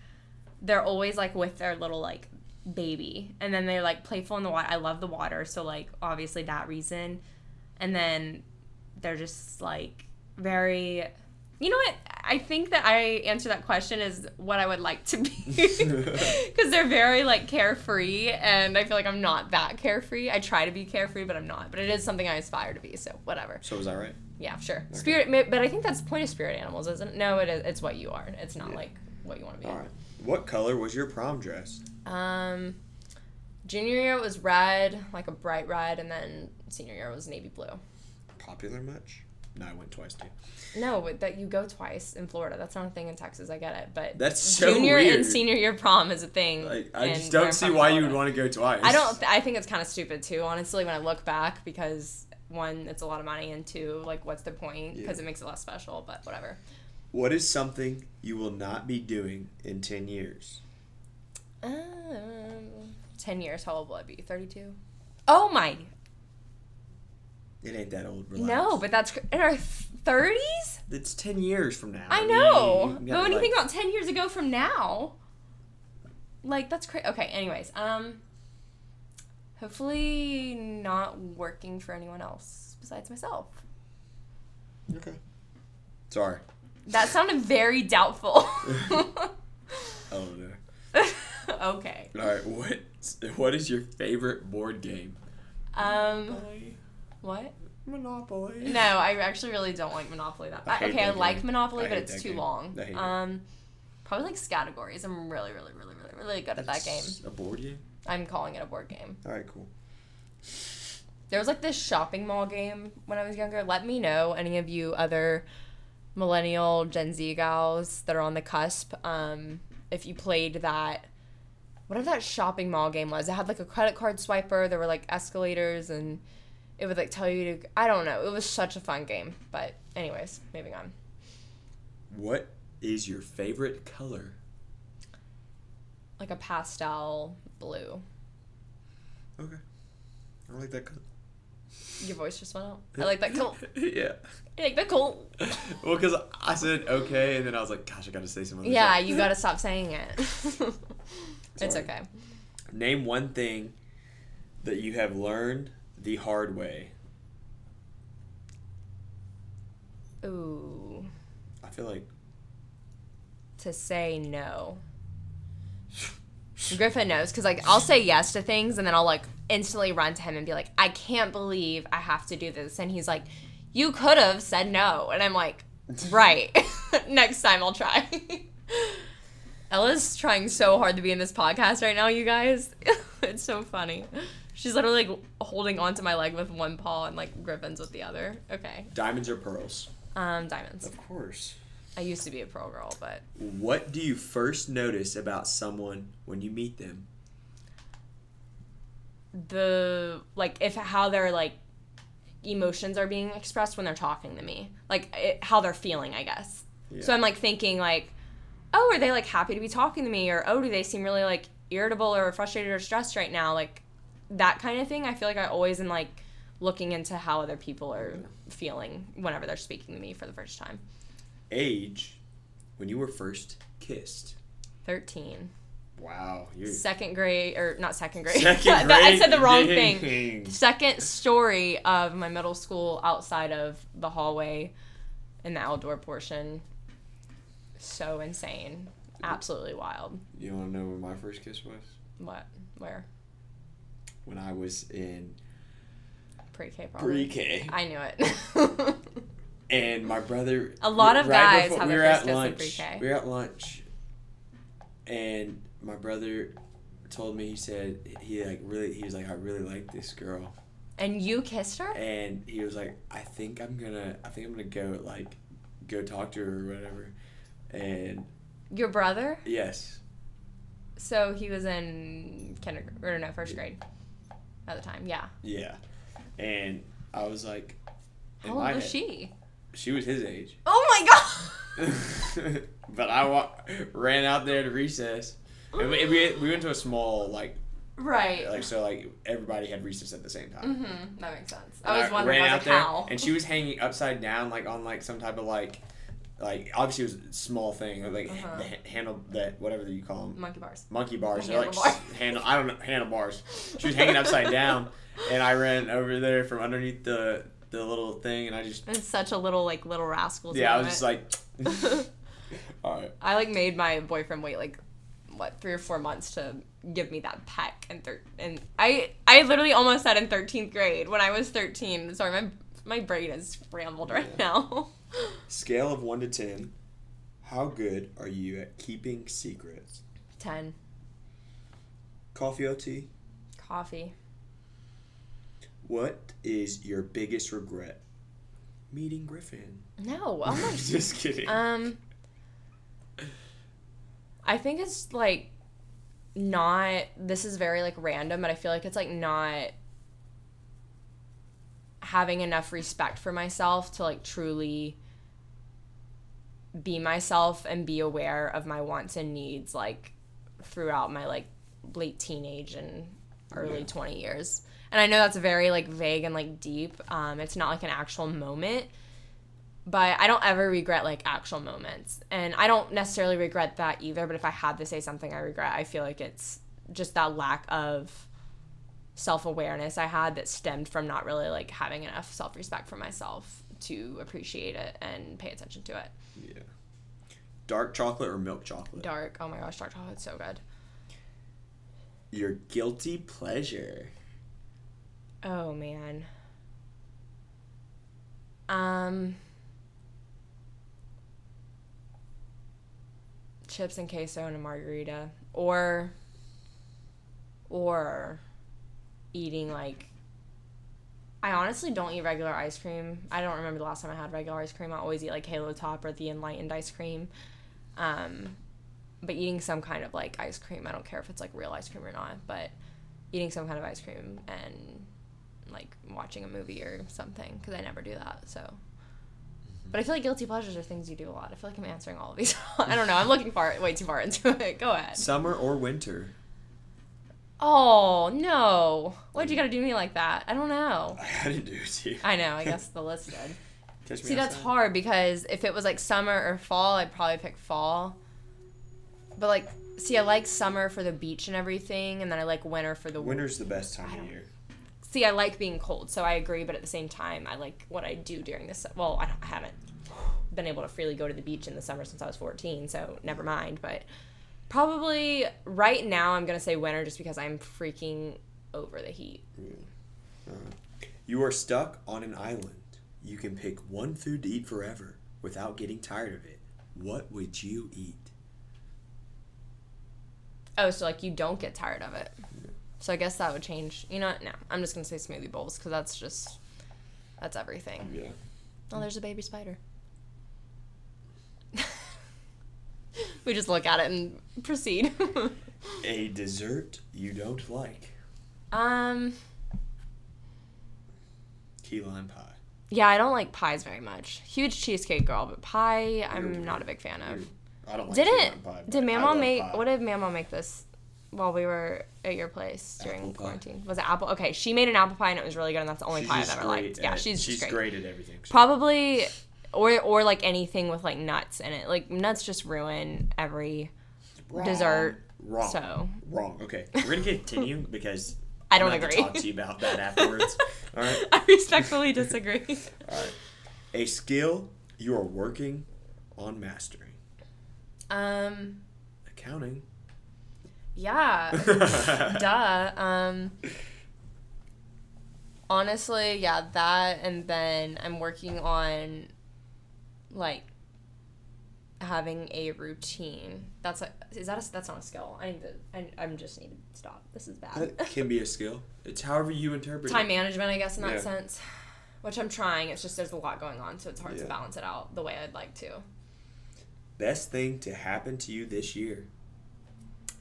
they're always like with their little like baby, and then they're like playful in the water. I love the water, so like obviously that reason, and then they're just like very. You know what? I think that I answer that question is what I would like to be. Because they're very like carefree, and I feel like I'm not that carefree. I try to be carefree, but I'm not. But it is something I aspire to be, so whatever. So was that right? Yeah, sure. Spirit, but I think that's the point of spirit animals, isn't it? No, it is. It's what you are. It's not Yeah. like what you want to be. All right. What color was your prom dress? Um, junior year it was red, like a bright red, and then senior year was navy blue. Popular much? No, I went twice too. No, but that you go twice in Florida. That's not a thing in Texas. I get it, but That's so junior weird. and senior year prom is a thing. Like, I just don't see why you would want to go twice. I don't. I think it's kind of stupid too, honestly, when I look back because one, it's a lot of money, and two, like, what's the point? Because Yeah. it makes it less special. But whatever. What is something you will not be doing in 10 years? Um, ten years. How old will I be? Thirty-two. Oh my! It ain't that old. Relax. No, but that's in our thirties. It's 10 years from now. I mean, know, you but gotta, when you think about ten years ago from now, like that's crazy. Okay. Anyways, um, hopefully not working for anyone else besides myself. Okay. Sorry. That sounded very doubtful. I don't okay. All right. What What is your favorite board game? Um, what? Monopoly. No, I actually really don't like Monopoly that I much. hate Okay, I like. Monopoly, I but it's that too game. long. I hate it. Um, probably like categories. I'm really, really, really, really, really good at that game. A board game. I'm calling it a board game. All right. Cool. There was like this shopping mall game when I was younger. Let me know, any of you other millennial Gen Z gals that are on the cusp, um, if you played that. Whatever that shopping mall game was, it had like a credit card swiper. There were like escalators, and it would like tell you to. I don't know. It was such a fun game. But anyways, moving on. What is your favorite color? Like a pastel blue. Okay. I like that color. Your voice just went out. I like that cool. yeah. I like that cool. Well, because I said okay, and then I was like, gosh, I got to say something. Yeah, you gotta stop saying it. it's okay. Name one thing that you have learned the hard way. Ooh. I feel like To say no. Griffin knows because like I'll say yes to things and then I'll like instantly run to him and be like, I can't believe I have to do this, and he's like, You could have said no, and I'm like, Right. Next time I'll try. Ella's trying so hard to be in this podcast right now, you guys. it's so funny. She's literally like holding onto my leg with one paw and like Griffin's with the other. Okay. diamonds or pearls. Um, diamonds. Of course. I used to be a pearl girl, but What do you first notice about someone when you meet them? the like if how their like emotions are being expressed when they're talking to me like it, how they're feeling i guess Yeah. so i'm like thinking like oh are they like happy to be talking to me or oh do they seem really like irritable or frustrated or stressed right now like that kind of thing i feel like i always am like looking into how other people are feeling whenever they're speaking to me for the first time Age when you were first kissed. 13 Wow. You're second grade or not second grade second grade. I said the wrong thing second story of my middle school outside of the hallway in the outdoor portion. So insane. Absolutely wild. You want to know where my first kiss was? What? Where? When I was in Pre-K probably. pre-K, I knew it. and my brother. A lot of guys have we their were first at lunch. pre-K. We were at lunch, and my brother told me he said he like really he was like I really like this girl, and you kissed her? and he was like I think I'm gonna I think I'm gonna go like go talk to her or whatever, and Your brother? yes, So he was in kindergarten or no, first grade at the time. Yeah. yeah, and I was like, How old was head- she? She was his age. Oh my god. but I wa- ran out there to recess. And we, we, we went to a small like right. like so like everybody had recess at the same time. Mm-hmm. That makes sense. And I was wondering ran I out like, there, how? and she was hanging upside down like on like some type of like like obviously it was a small thing like Uh-huh. the ha- handle that whatever you call them Monkey bars. monkey bars they're like handle I don't know handlebars. She was hanging upside down, and I ran over there from underneath the the little thing, and I just It's such a little like little rascal. yeah I was just like all right. I like made my boyfriend wait like what three or four months to give me that peck and thir- and I I literally almost said in thirteenth grade when I was thirteen. Sorry, my my brain is scrambled right now. Scale of 1 to 10. How good are you at keeping secrets? Ten Coffee or tea? coffee. What is your biggest regret? Meeting Griffin. No, oh my. Just kidding. Um, I think it's like not. This is very like random, but I feel like it's like not having enough respect for myself to like truly be myself and be aware of my wants and needs like throughout my like late teenage and early Yeah. 20 years and i know that's very like vague and like deep um, it's not like an actual moment but I don't ever regret like actual moments. And I don't necessarily regret that either, but if I had to say something I regret, I feel like it's just that lack of self-awareness I had that stemmed from not really like having enough self-respect for myself to appreciate it and pay attention to it. yeah. Dark chocolate or milk chocolate? Dark. Oh my gosh, dark chocolate's so good. Your guilty pleasure. Oh man. Um chips and queso and a margarita or or eating like I honestly don't eat regular ice cream. I don't remember the last time I had regular ice cream. I always eat like Halo Top or the enlightened ice cream. Um but eating some kind of like ice cream, I don't care if it's like real ice cream or not, but eating some kind of ice cream and like watching a movie or something because I never do that. So, but I feel like guilty pleasures are things you do a lot. I feel like I'm answering all of these. I don't know. I'm looking far way too far into it. Go ahead. Summer or winter? Oh no! Why'd you mm. gotta do me like that? I don't know. I didn't do it to you. I know. I guess the list did. Catch me See, that's hard because if it was like summer or fall, I'd probably pick fall. But like, see, I like summer for the beach and everything, and then I like winter for the Winter's the best time of year. See, I like being cold, so I agree. But at the same time, I like what I do during this. Well, I, don't, I haven't been able to freely go to the beach in the summer since I was 14, so never mind. But probably right now, I'm gonna say winter just because I'm freaking over the heat. Mm. Uh-huh. You are stuck on an island. You can pick one food to eat forever without getting tired of it. What would you eat? Oh, so like you don't get tired of it. So I guess that would change. You know, what? no, I'm just gonna say smoothie bowls because that's just that's everything. Yeah. Oh, there's a baby spider. We just look at it and proceed. A dessert you don't like. um, Key lime pie. yeah, I don't like pies very much. Huge cheesecake girl, but pie, I'm You're not a big fan of. I don't like Didn't key lime pie. but did I Mama love make pie. what did Mama make this while we were at your place during Apple pie. quarantine? Was it apple? Okay, she made an apple pie and it was really good, and that's the only She's pie I've just ever great liked. Yeah, at- she's she's just great. at everything. Probably, or or like anything with like nuts in it. Like nuts just ruin every Wrong. dessert. Wrong. So Wrong. Okay, we're gonna continue because I don't I'm gonna agree. Talk to you about that afterwards. All right. I respectfully disagree. All right. A skill you are working on mastering. um. Accounting. Yeah. Duh. Um. Honestly, yeah, that, and then I'm working on, like, having a routine. That's a is that a that's not a skill. I need to. I, I'm just need to stop. This is bad. That can be a skill. It's however you interpret Time it. management, I guess, in that Yeah. sense. Which I'm trying. It's just there's a lot going on, so it's hard to balance it out the way I'd like to. Best thing to happen to you this year.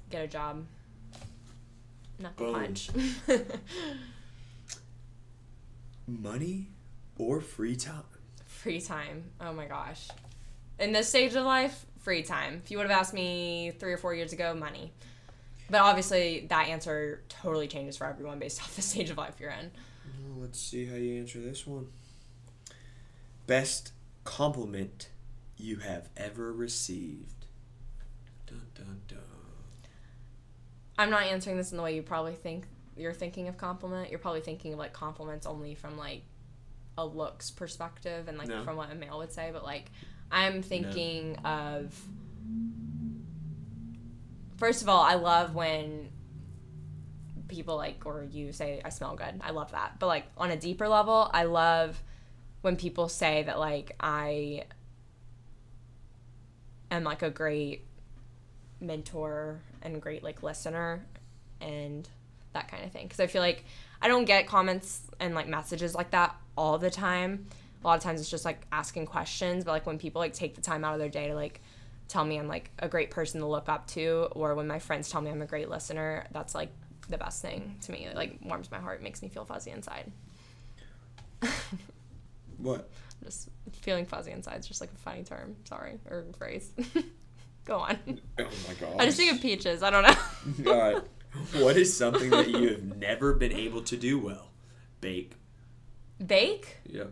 Get a job. Not the punch. Money or free time. Free time. Oh my gosh. In this stage of life, free time. If you would have asked me three or four years ago, money. But obviously, that answer totally changes for everyone based off the stage of life you're in. Well, let's see how you answer this one. Best compliment you have ever received. Dun dun dun. I'm not answering this in the way you probably think you're thinking of compliment. You're probably thinking of like compliments only from like a looks perspective and like No. from what a male would say. But like, I'm thinking of. First of all, I love when people like or you say I smell good. I love that. But like on a deeper level, I love when people say that like I am like a great mentor and great like listener and that kind of thing because i feel like i don't get comments and like messages like that all the time a lot of times it's just like asking questions but like when people like take the time out of their day to like tell me i'm like a great person to look up to or when my friends tell me i'm a great listener that's like the best thing to me it like warms my heart makes me feel fuzzy inside What? just feeling fuzzy inside is just like a funny term sorry or phrase go on Oh my god. i just think of peaches i don't know All right. What is something that you have never been able to do well? Bake. Bake Yep.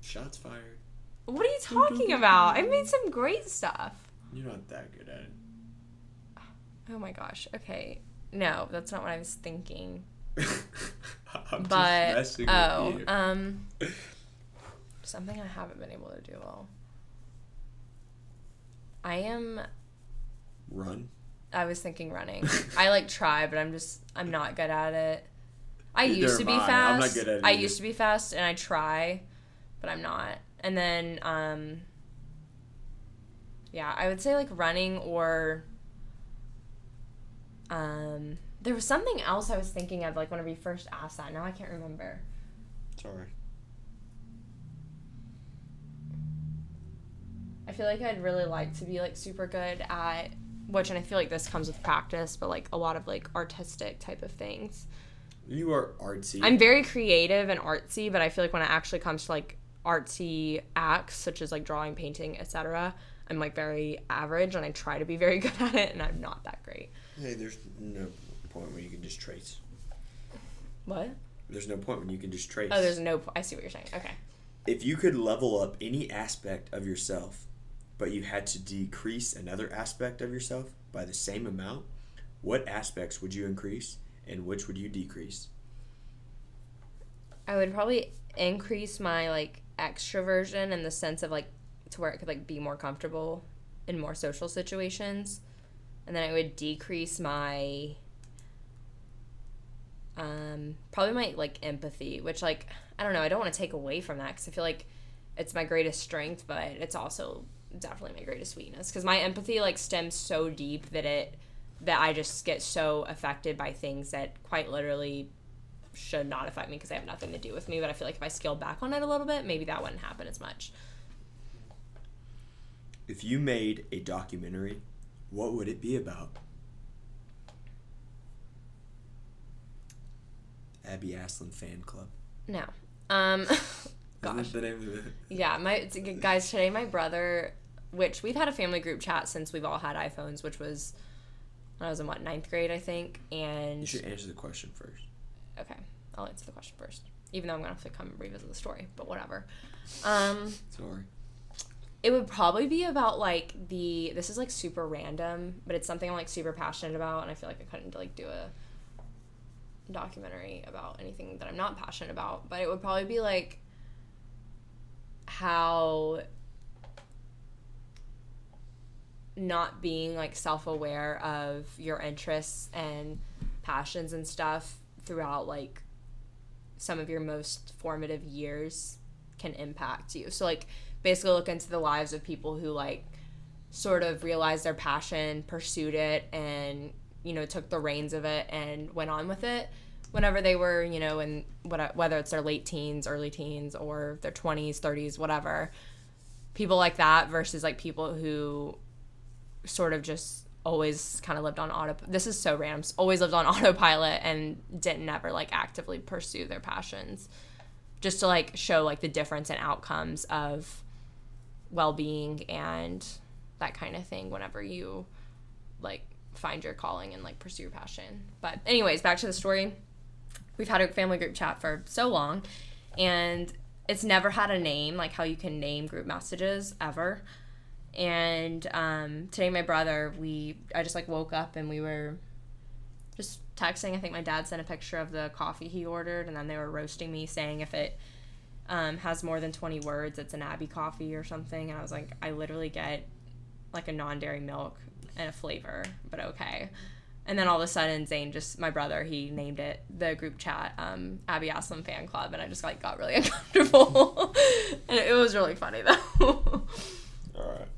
Shots fired. What are you talking about? I made some great stuff. You're not that good at it. Oh my gosh. Okay. No, that's not what I was thinking. I'm just messing oh, with you. um something I haven't been able to do well. I am Run. I was thinking running. I like try, but I'm just I'm not good at it. I used to be fast. I'm not good at it I either. used to be fast and I try, but I'm not. And then um yeah, I would say like running or um there was something else I was thinking of like whenever you first asked that. Now I can't remember. Sorry. I feel like I'd really like to be like super good at which and I feel like this comes with practice, but like a lot of like artistic type of things. You are artsy. I'm very creative and artsy, but I feel like when it actually comes to like artsy acts such as like drawing, painting, etc., I'm like very average and I try to be very good at it and I'm not that great. Hey, there's no point where you can just trace. What? There's no point when you can just trace. Oh, there's no. I see what you're saying. Okay. If you could level up any aspect of yourself, but you had to decrease another aspect of yourself by the same amount, what aspects would you increase and which would you decrease? I would probably increase my like extroversion in the sense of like to where it could like be more comfortable in more social situations. And then I would decrease my um probably my like empathy, which like I don't know, I don't want to take away from that cuz I feel like it's my greatest strength, but it's also definitely my greatest weakness cuz my empathy like stems so deep that it that I just get so affected by things that quite literally should not affect me because they have nothing to do with me. But I feel like if I scaled back on it a little bit, maybe that wouldn't happen as much. If you made a documentary, what would it be about? Abby Aslan fan club. No. Um, gosh. the name of it? Yeah, my guys. Today, my brother, which we've had a family group chat since we've all had iPhones, which was I was in what ninth grade, I think. And You should answer the question first. okay, I'll answer the question first, even though I'm gonna have to come revisit the story. But whatever. Um, Sorry. it would probably be about like the this is like super random but it's something i'm like super passionate about and i feel like i couldn't like do a documentary about anything that i'm not passionate about but it would probably be like how not being like self-aware of your interests and passions and stuff throughout like some of your most formative years can impact you so like basically look into the lives of people who like sort of realized their passion, pursued it, and you know took the reins of it and went on with it. Whenever they were, you know, in what whether it's their late teens, early teens, or their twenties, thirties, whatever, people like that versus like people who sort of just always kind of lived on auto. This is so random. Always lived on autopilot and didn't ever like actively pursue their passions just to like show like the difference in outcomes of well-being and that kind of thing whenever you like find your calling and like pursue your passion but anyways back to the story we've had a family group chat for so long and it's never had a name like how you can name group messages ever and um, today my brother we i just like woke up and we were just texting. I think my dad sent a picture of the coffee he ordered, and then they were roasting me, saying if it um, has more than 20 words, it's an Abby coffee or something. And I was like, I literally get like a non dairy milk and a flavor, but okay. And then all of a sudden, Zane just, my brother, he named it the group chat, um, Abby Aslam Fan Club, and I just like got really uncomfortable. and it was really funny though. All right.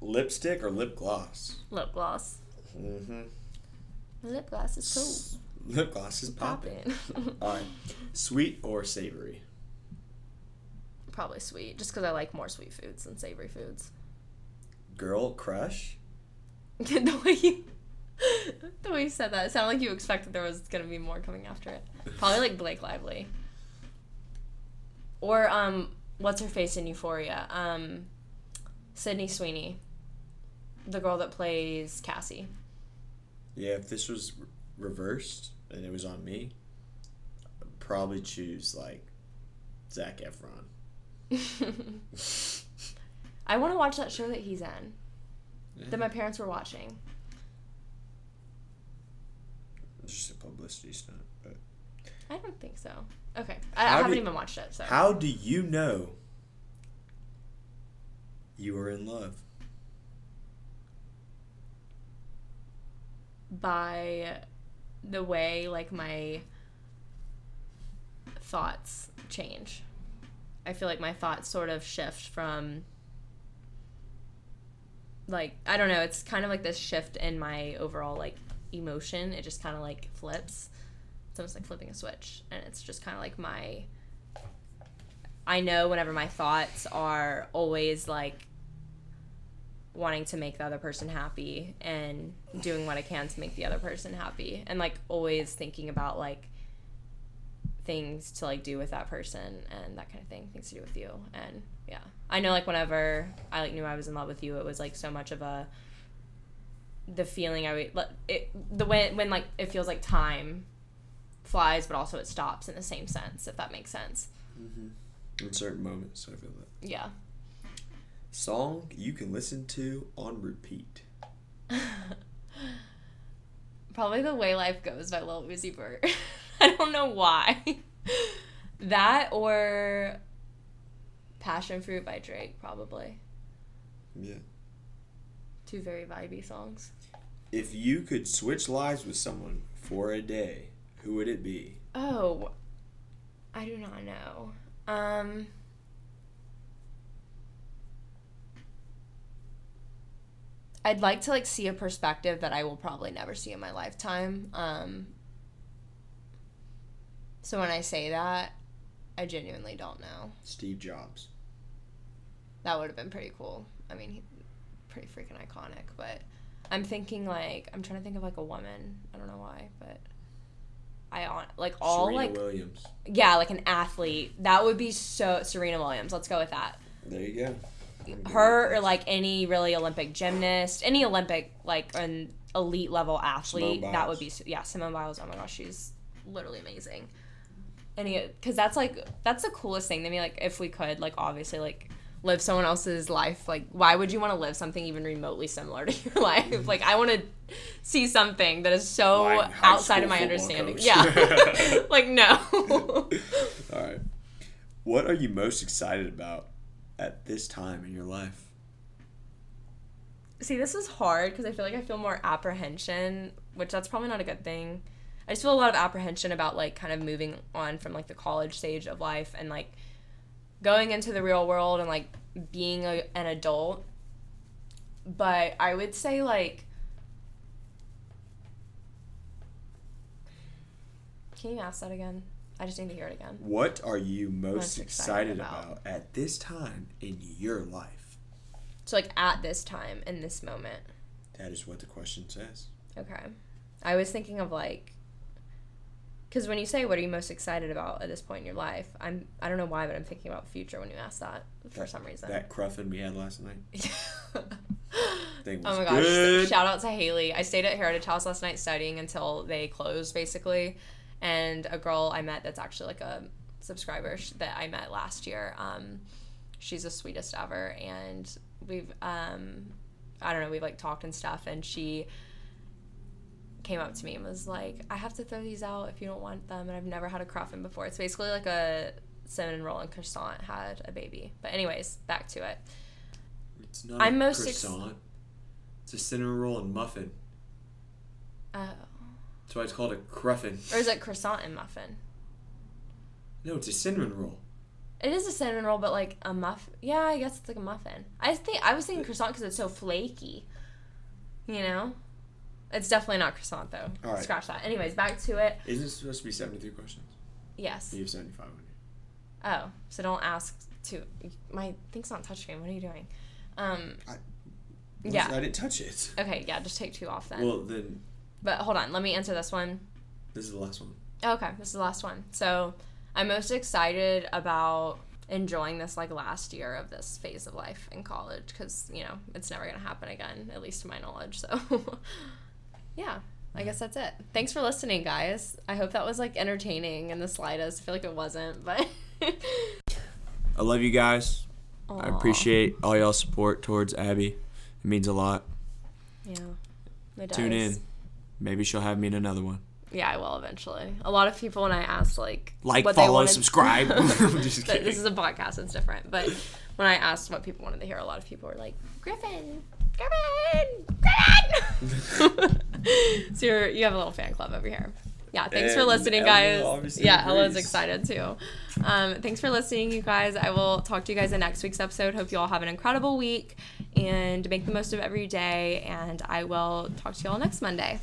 Lipstick or lip gloss? Lip gloss. Mm-hmm. Lip gloss is cool. Lip gloss is popping. Popping. All right. Sweet or savory? Probably sweet, just because I like more sweet foods than savory foods. Girl crush? the way you the way you said that, it sounded like you expected there was gonna be more coming after it. Probably like Blake Lively. Or um what's her face in Euphoria? Um Sydney Sweeney. The girl that plays Cassie. Yeah, if this was re- reversed and it was on me, I'd probably choose like Zac Efron. I want to watch that show that he's in. That my parents were watching. It's just a publicity stunt. But I don't think so. Okay. I, I haven't do- even watched it, so how do you know you are in love? By the way like my thoughts change. I feel like my thoughts sort of shift from like I don't know, it's kind of like this shift in my overall like emotion. It just kind of like flips. It's almost like flipping a switch and it's just kind of like my I know whenever my thoughts are always like wanting to make the other person happy and doing what I can to make the other person happy and like always thinking about like things to like do with that person and that kind of thing, things to do with you. And yeah, I know like whenever I like knew I was in love with you, it was like so much of a the feeling I would like it the way when like it feels like time flies, but also it stops in the same sense, if that makes sense. Mm-hmm. In certain moments, I feel that. Yeah. Song you can listen to on repeat. Probably the way life goes by Lil Uzi Vert. I don't know why. that or Passion Fruit by Drake, probably. Yeah. Two very vibey songs. If you could switch lives with someone for a day, who would it be? Oh, I do not know. Um, I'd like to like see a perspective that I will probably never see in my lifetime. Um, so when I say that, I genuinely don't know. Steve Jobs. That would have been pretty cool. I mean, he, pretty freaking iconic. But I'm thinking like I'm trying to think of like a woman. I don't know why, but I on like all Serena like Williams. yeah, like an athlete. That would be so Serena Williams. Let's go with that. There you go. Her or like any really Olympic gymnast, any Olympic like an elite level athlete. That would be yeah, Simone Biles. Oh my gosh, she's literally amazing. Any because that's like that's the coolest thing to me. Like if we could like obviously like live someone else's life like why would you want to live something even remotely similar to your life mm-hmm. like i want to see something that is so Like outside of my understanding coach. yeah like no All right. What are you most excited about at this time in your life? See, this is hard because I feel like I feel more apprehension, which that's probably not a good thing. I just feel a lot of apprehension about like kind of moving on from like the college stage of life and like going into the real world and like being a, an adult. But I would say like Can you ask that again? I just need to hear it again. What are you most Most excited, excited about. about. at this time in your life? So like at this time in this moment. That is what the question says. Okay. I was thinking of like because when you say what are you most excited about at this point in your life, I'm I don't know why, but I'm thinking about the future when you ask that for some reason. That cruffin we had last night. Thing oh was oh my gosh! good. Shout out to Haley. I stayed at Heritage House last night studying until they closed, basically. And a girl I met that's actually like a subscriber sh- that I met last year. Um, she's the sweetest ever, and we've um, I don't know, we've like talked and stuff, and she came up to me and was like, "I have to throw these out if you don't want them." And I've never had a cruffin before. It's basically like a cinnamon roll and croissant had a baby. But anyways, back to it. It's not I'm a most ex- croissant. it's a cinnamon roll and muffin. Oh. That's why it's called a cruffin. Or is it croissant and muffin? No, it's a cinnamon roll. It is a cinnamon roll, but like a muff. Yeah, I guess it's like a muffin. I think I was thinking croissant because it's so flaky. You know, it's definitely not croissant though. All right. Scratch that. Anyways, back to it. Isn't it supposed to be 73 questions? Yes. You have 75 on you. Oh, so don't ask to. My thing's not touchscreen. What are you doing? Um. What Yeah. I didn't touch it. Okay. Yeah. Just take two off then. Well, then but hold on. Let me answer this one. this is the last one. Okay, this is the last one. So, I'm most excited about enjoying this like last year of this phase of life in college because you know it's never gonna happen again, at least to my knowledge. So, yeah, I guess that's it. Thanks for listening, guys. I hope that was like entertaining in the slightest. I feel like it wasn't, but I love you guys. I appreciate all y'all's support towards Abby. It means a lot. Yeah, Tune in. Maybe she'll have me in another one. Yeah, I will eventually. A lot of people when I asked like Like, what they follow, wanted- subscribe. Just this is a podcast, it's different. But when I asked what people wanted to hear, a lot of people were like, Griffin, Griffin, Griffin. so you're, you have a little fan club over here. Yeah, thanks for listening, guys. obviously Yeah, Ella's excited too. Um, thanks for listening, you guys. I will talk to you guys in next week's episode. Hope you all have an incredible week and make the most of every day. And I will talk to you all next Monday.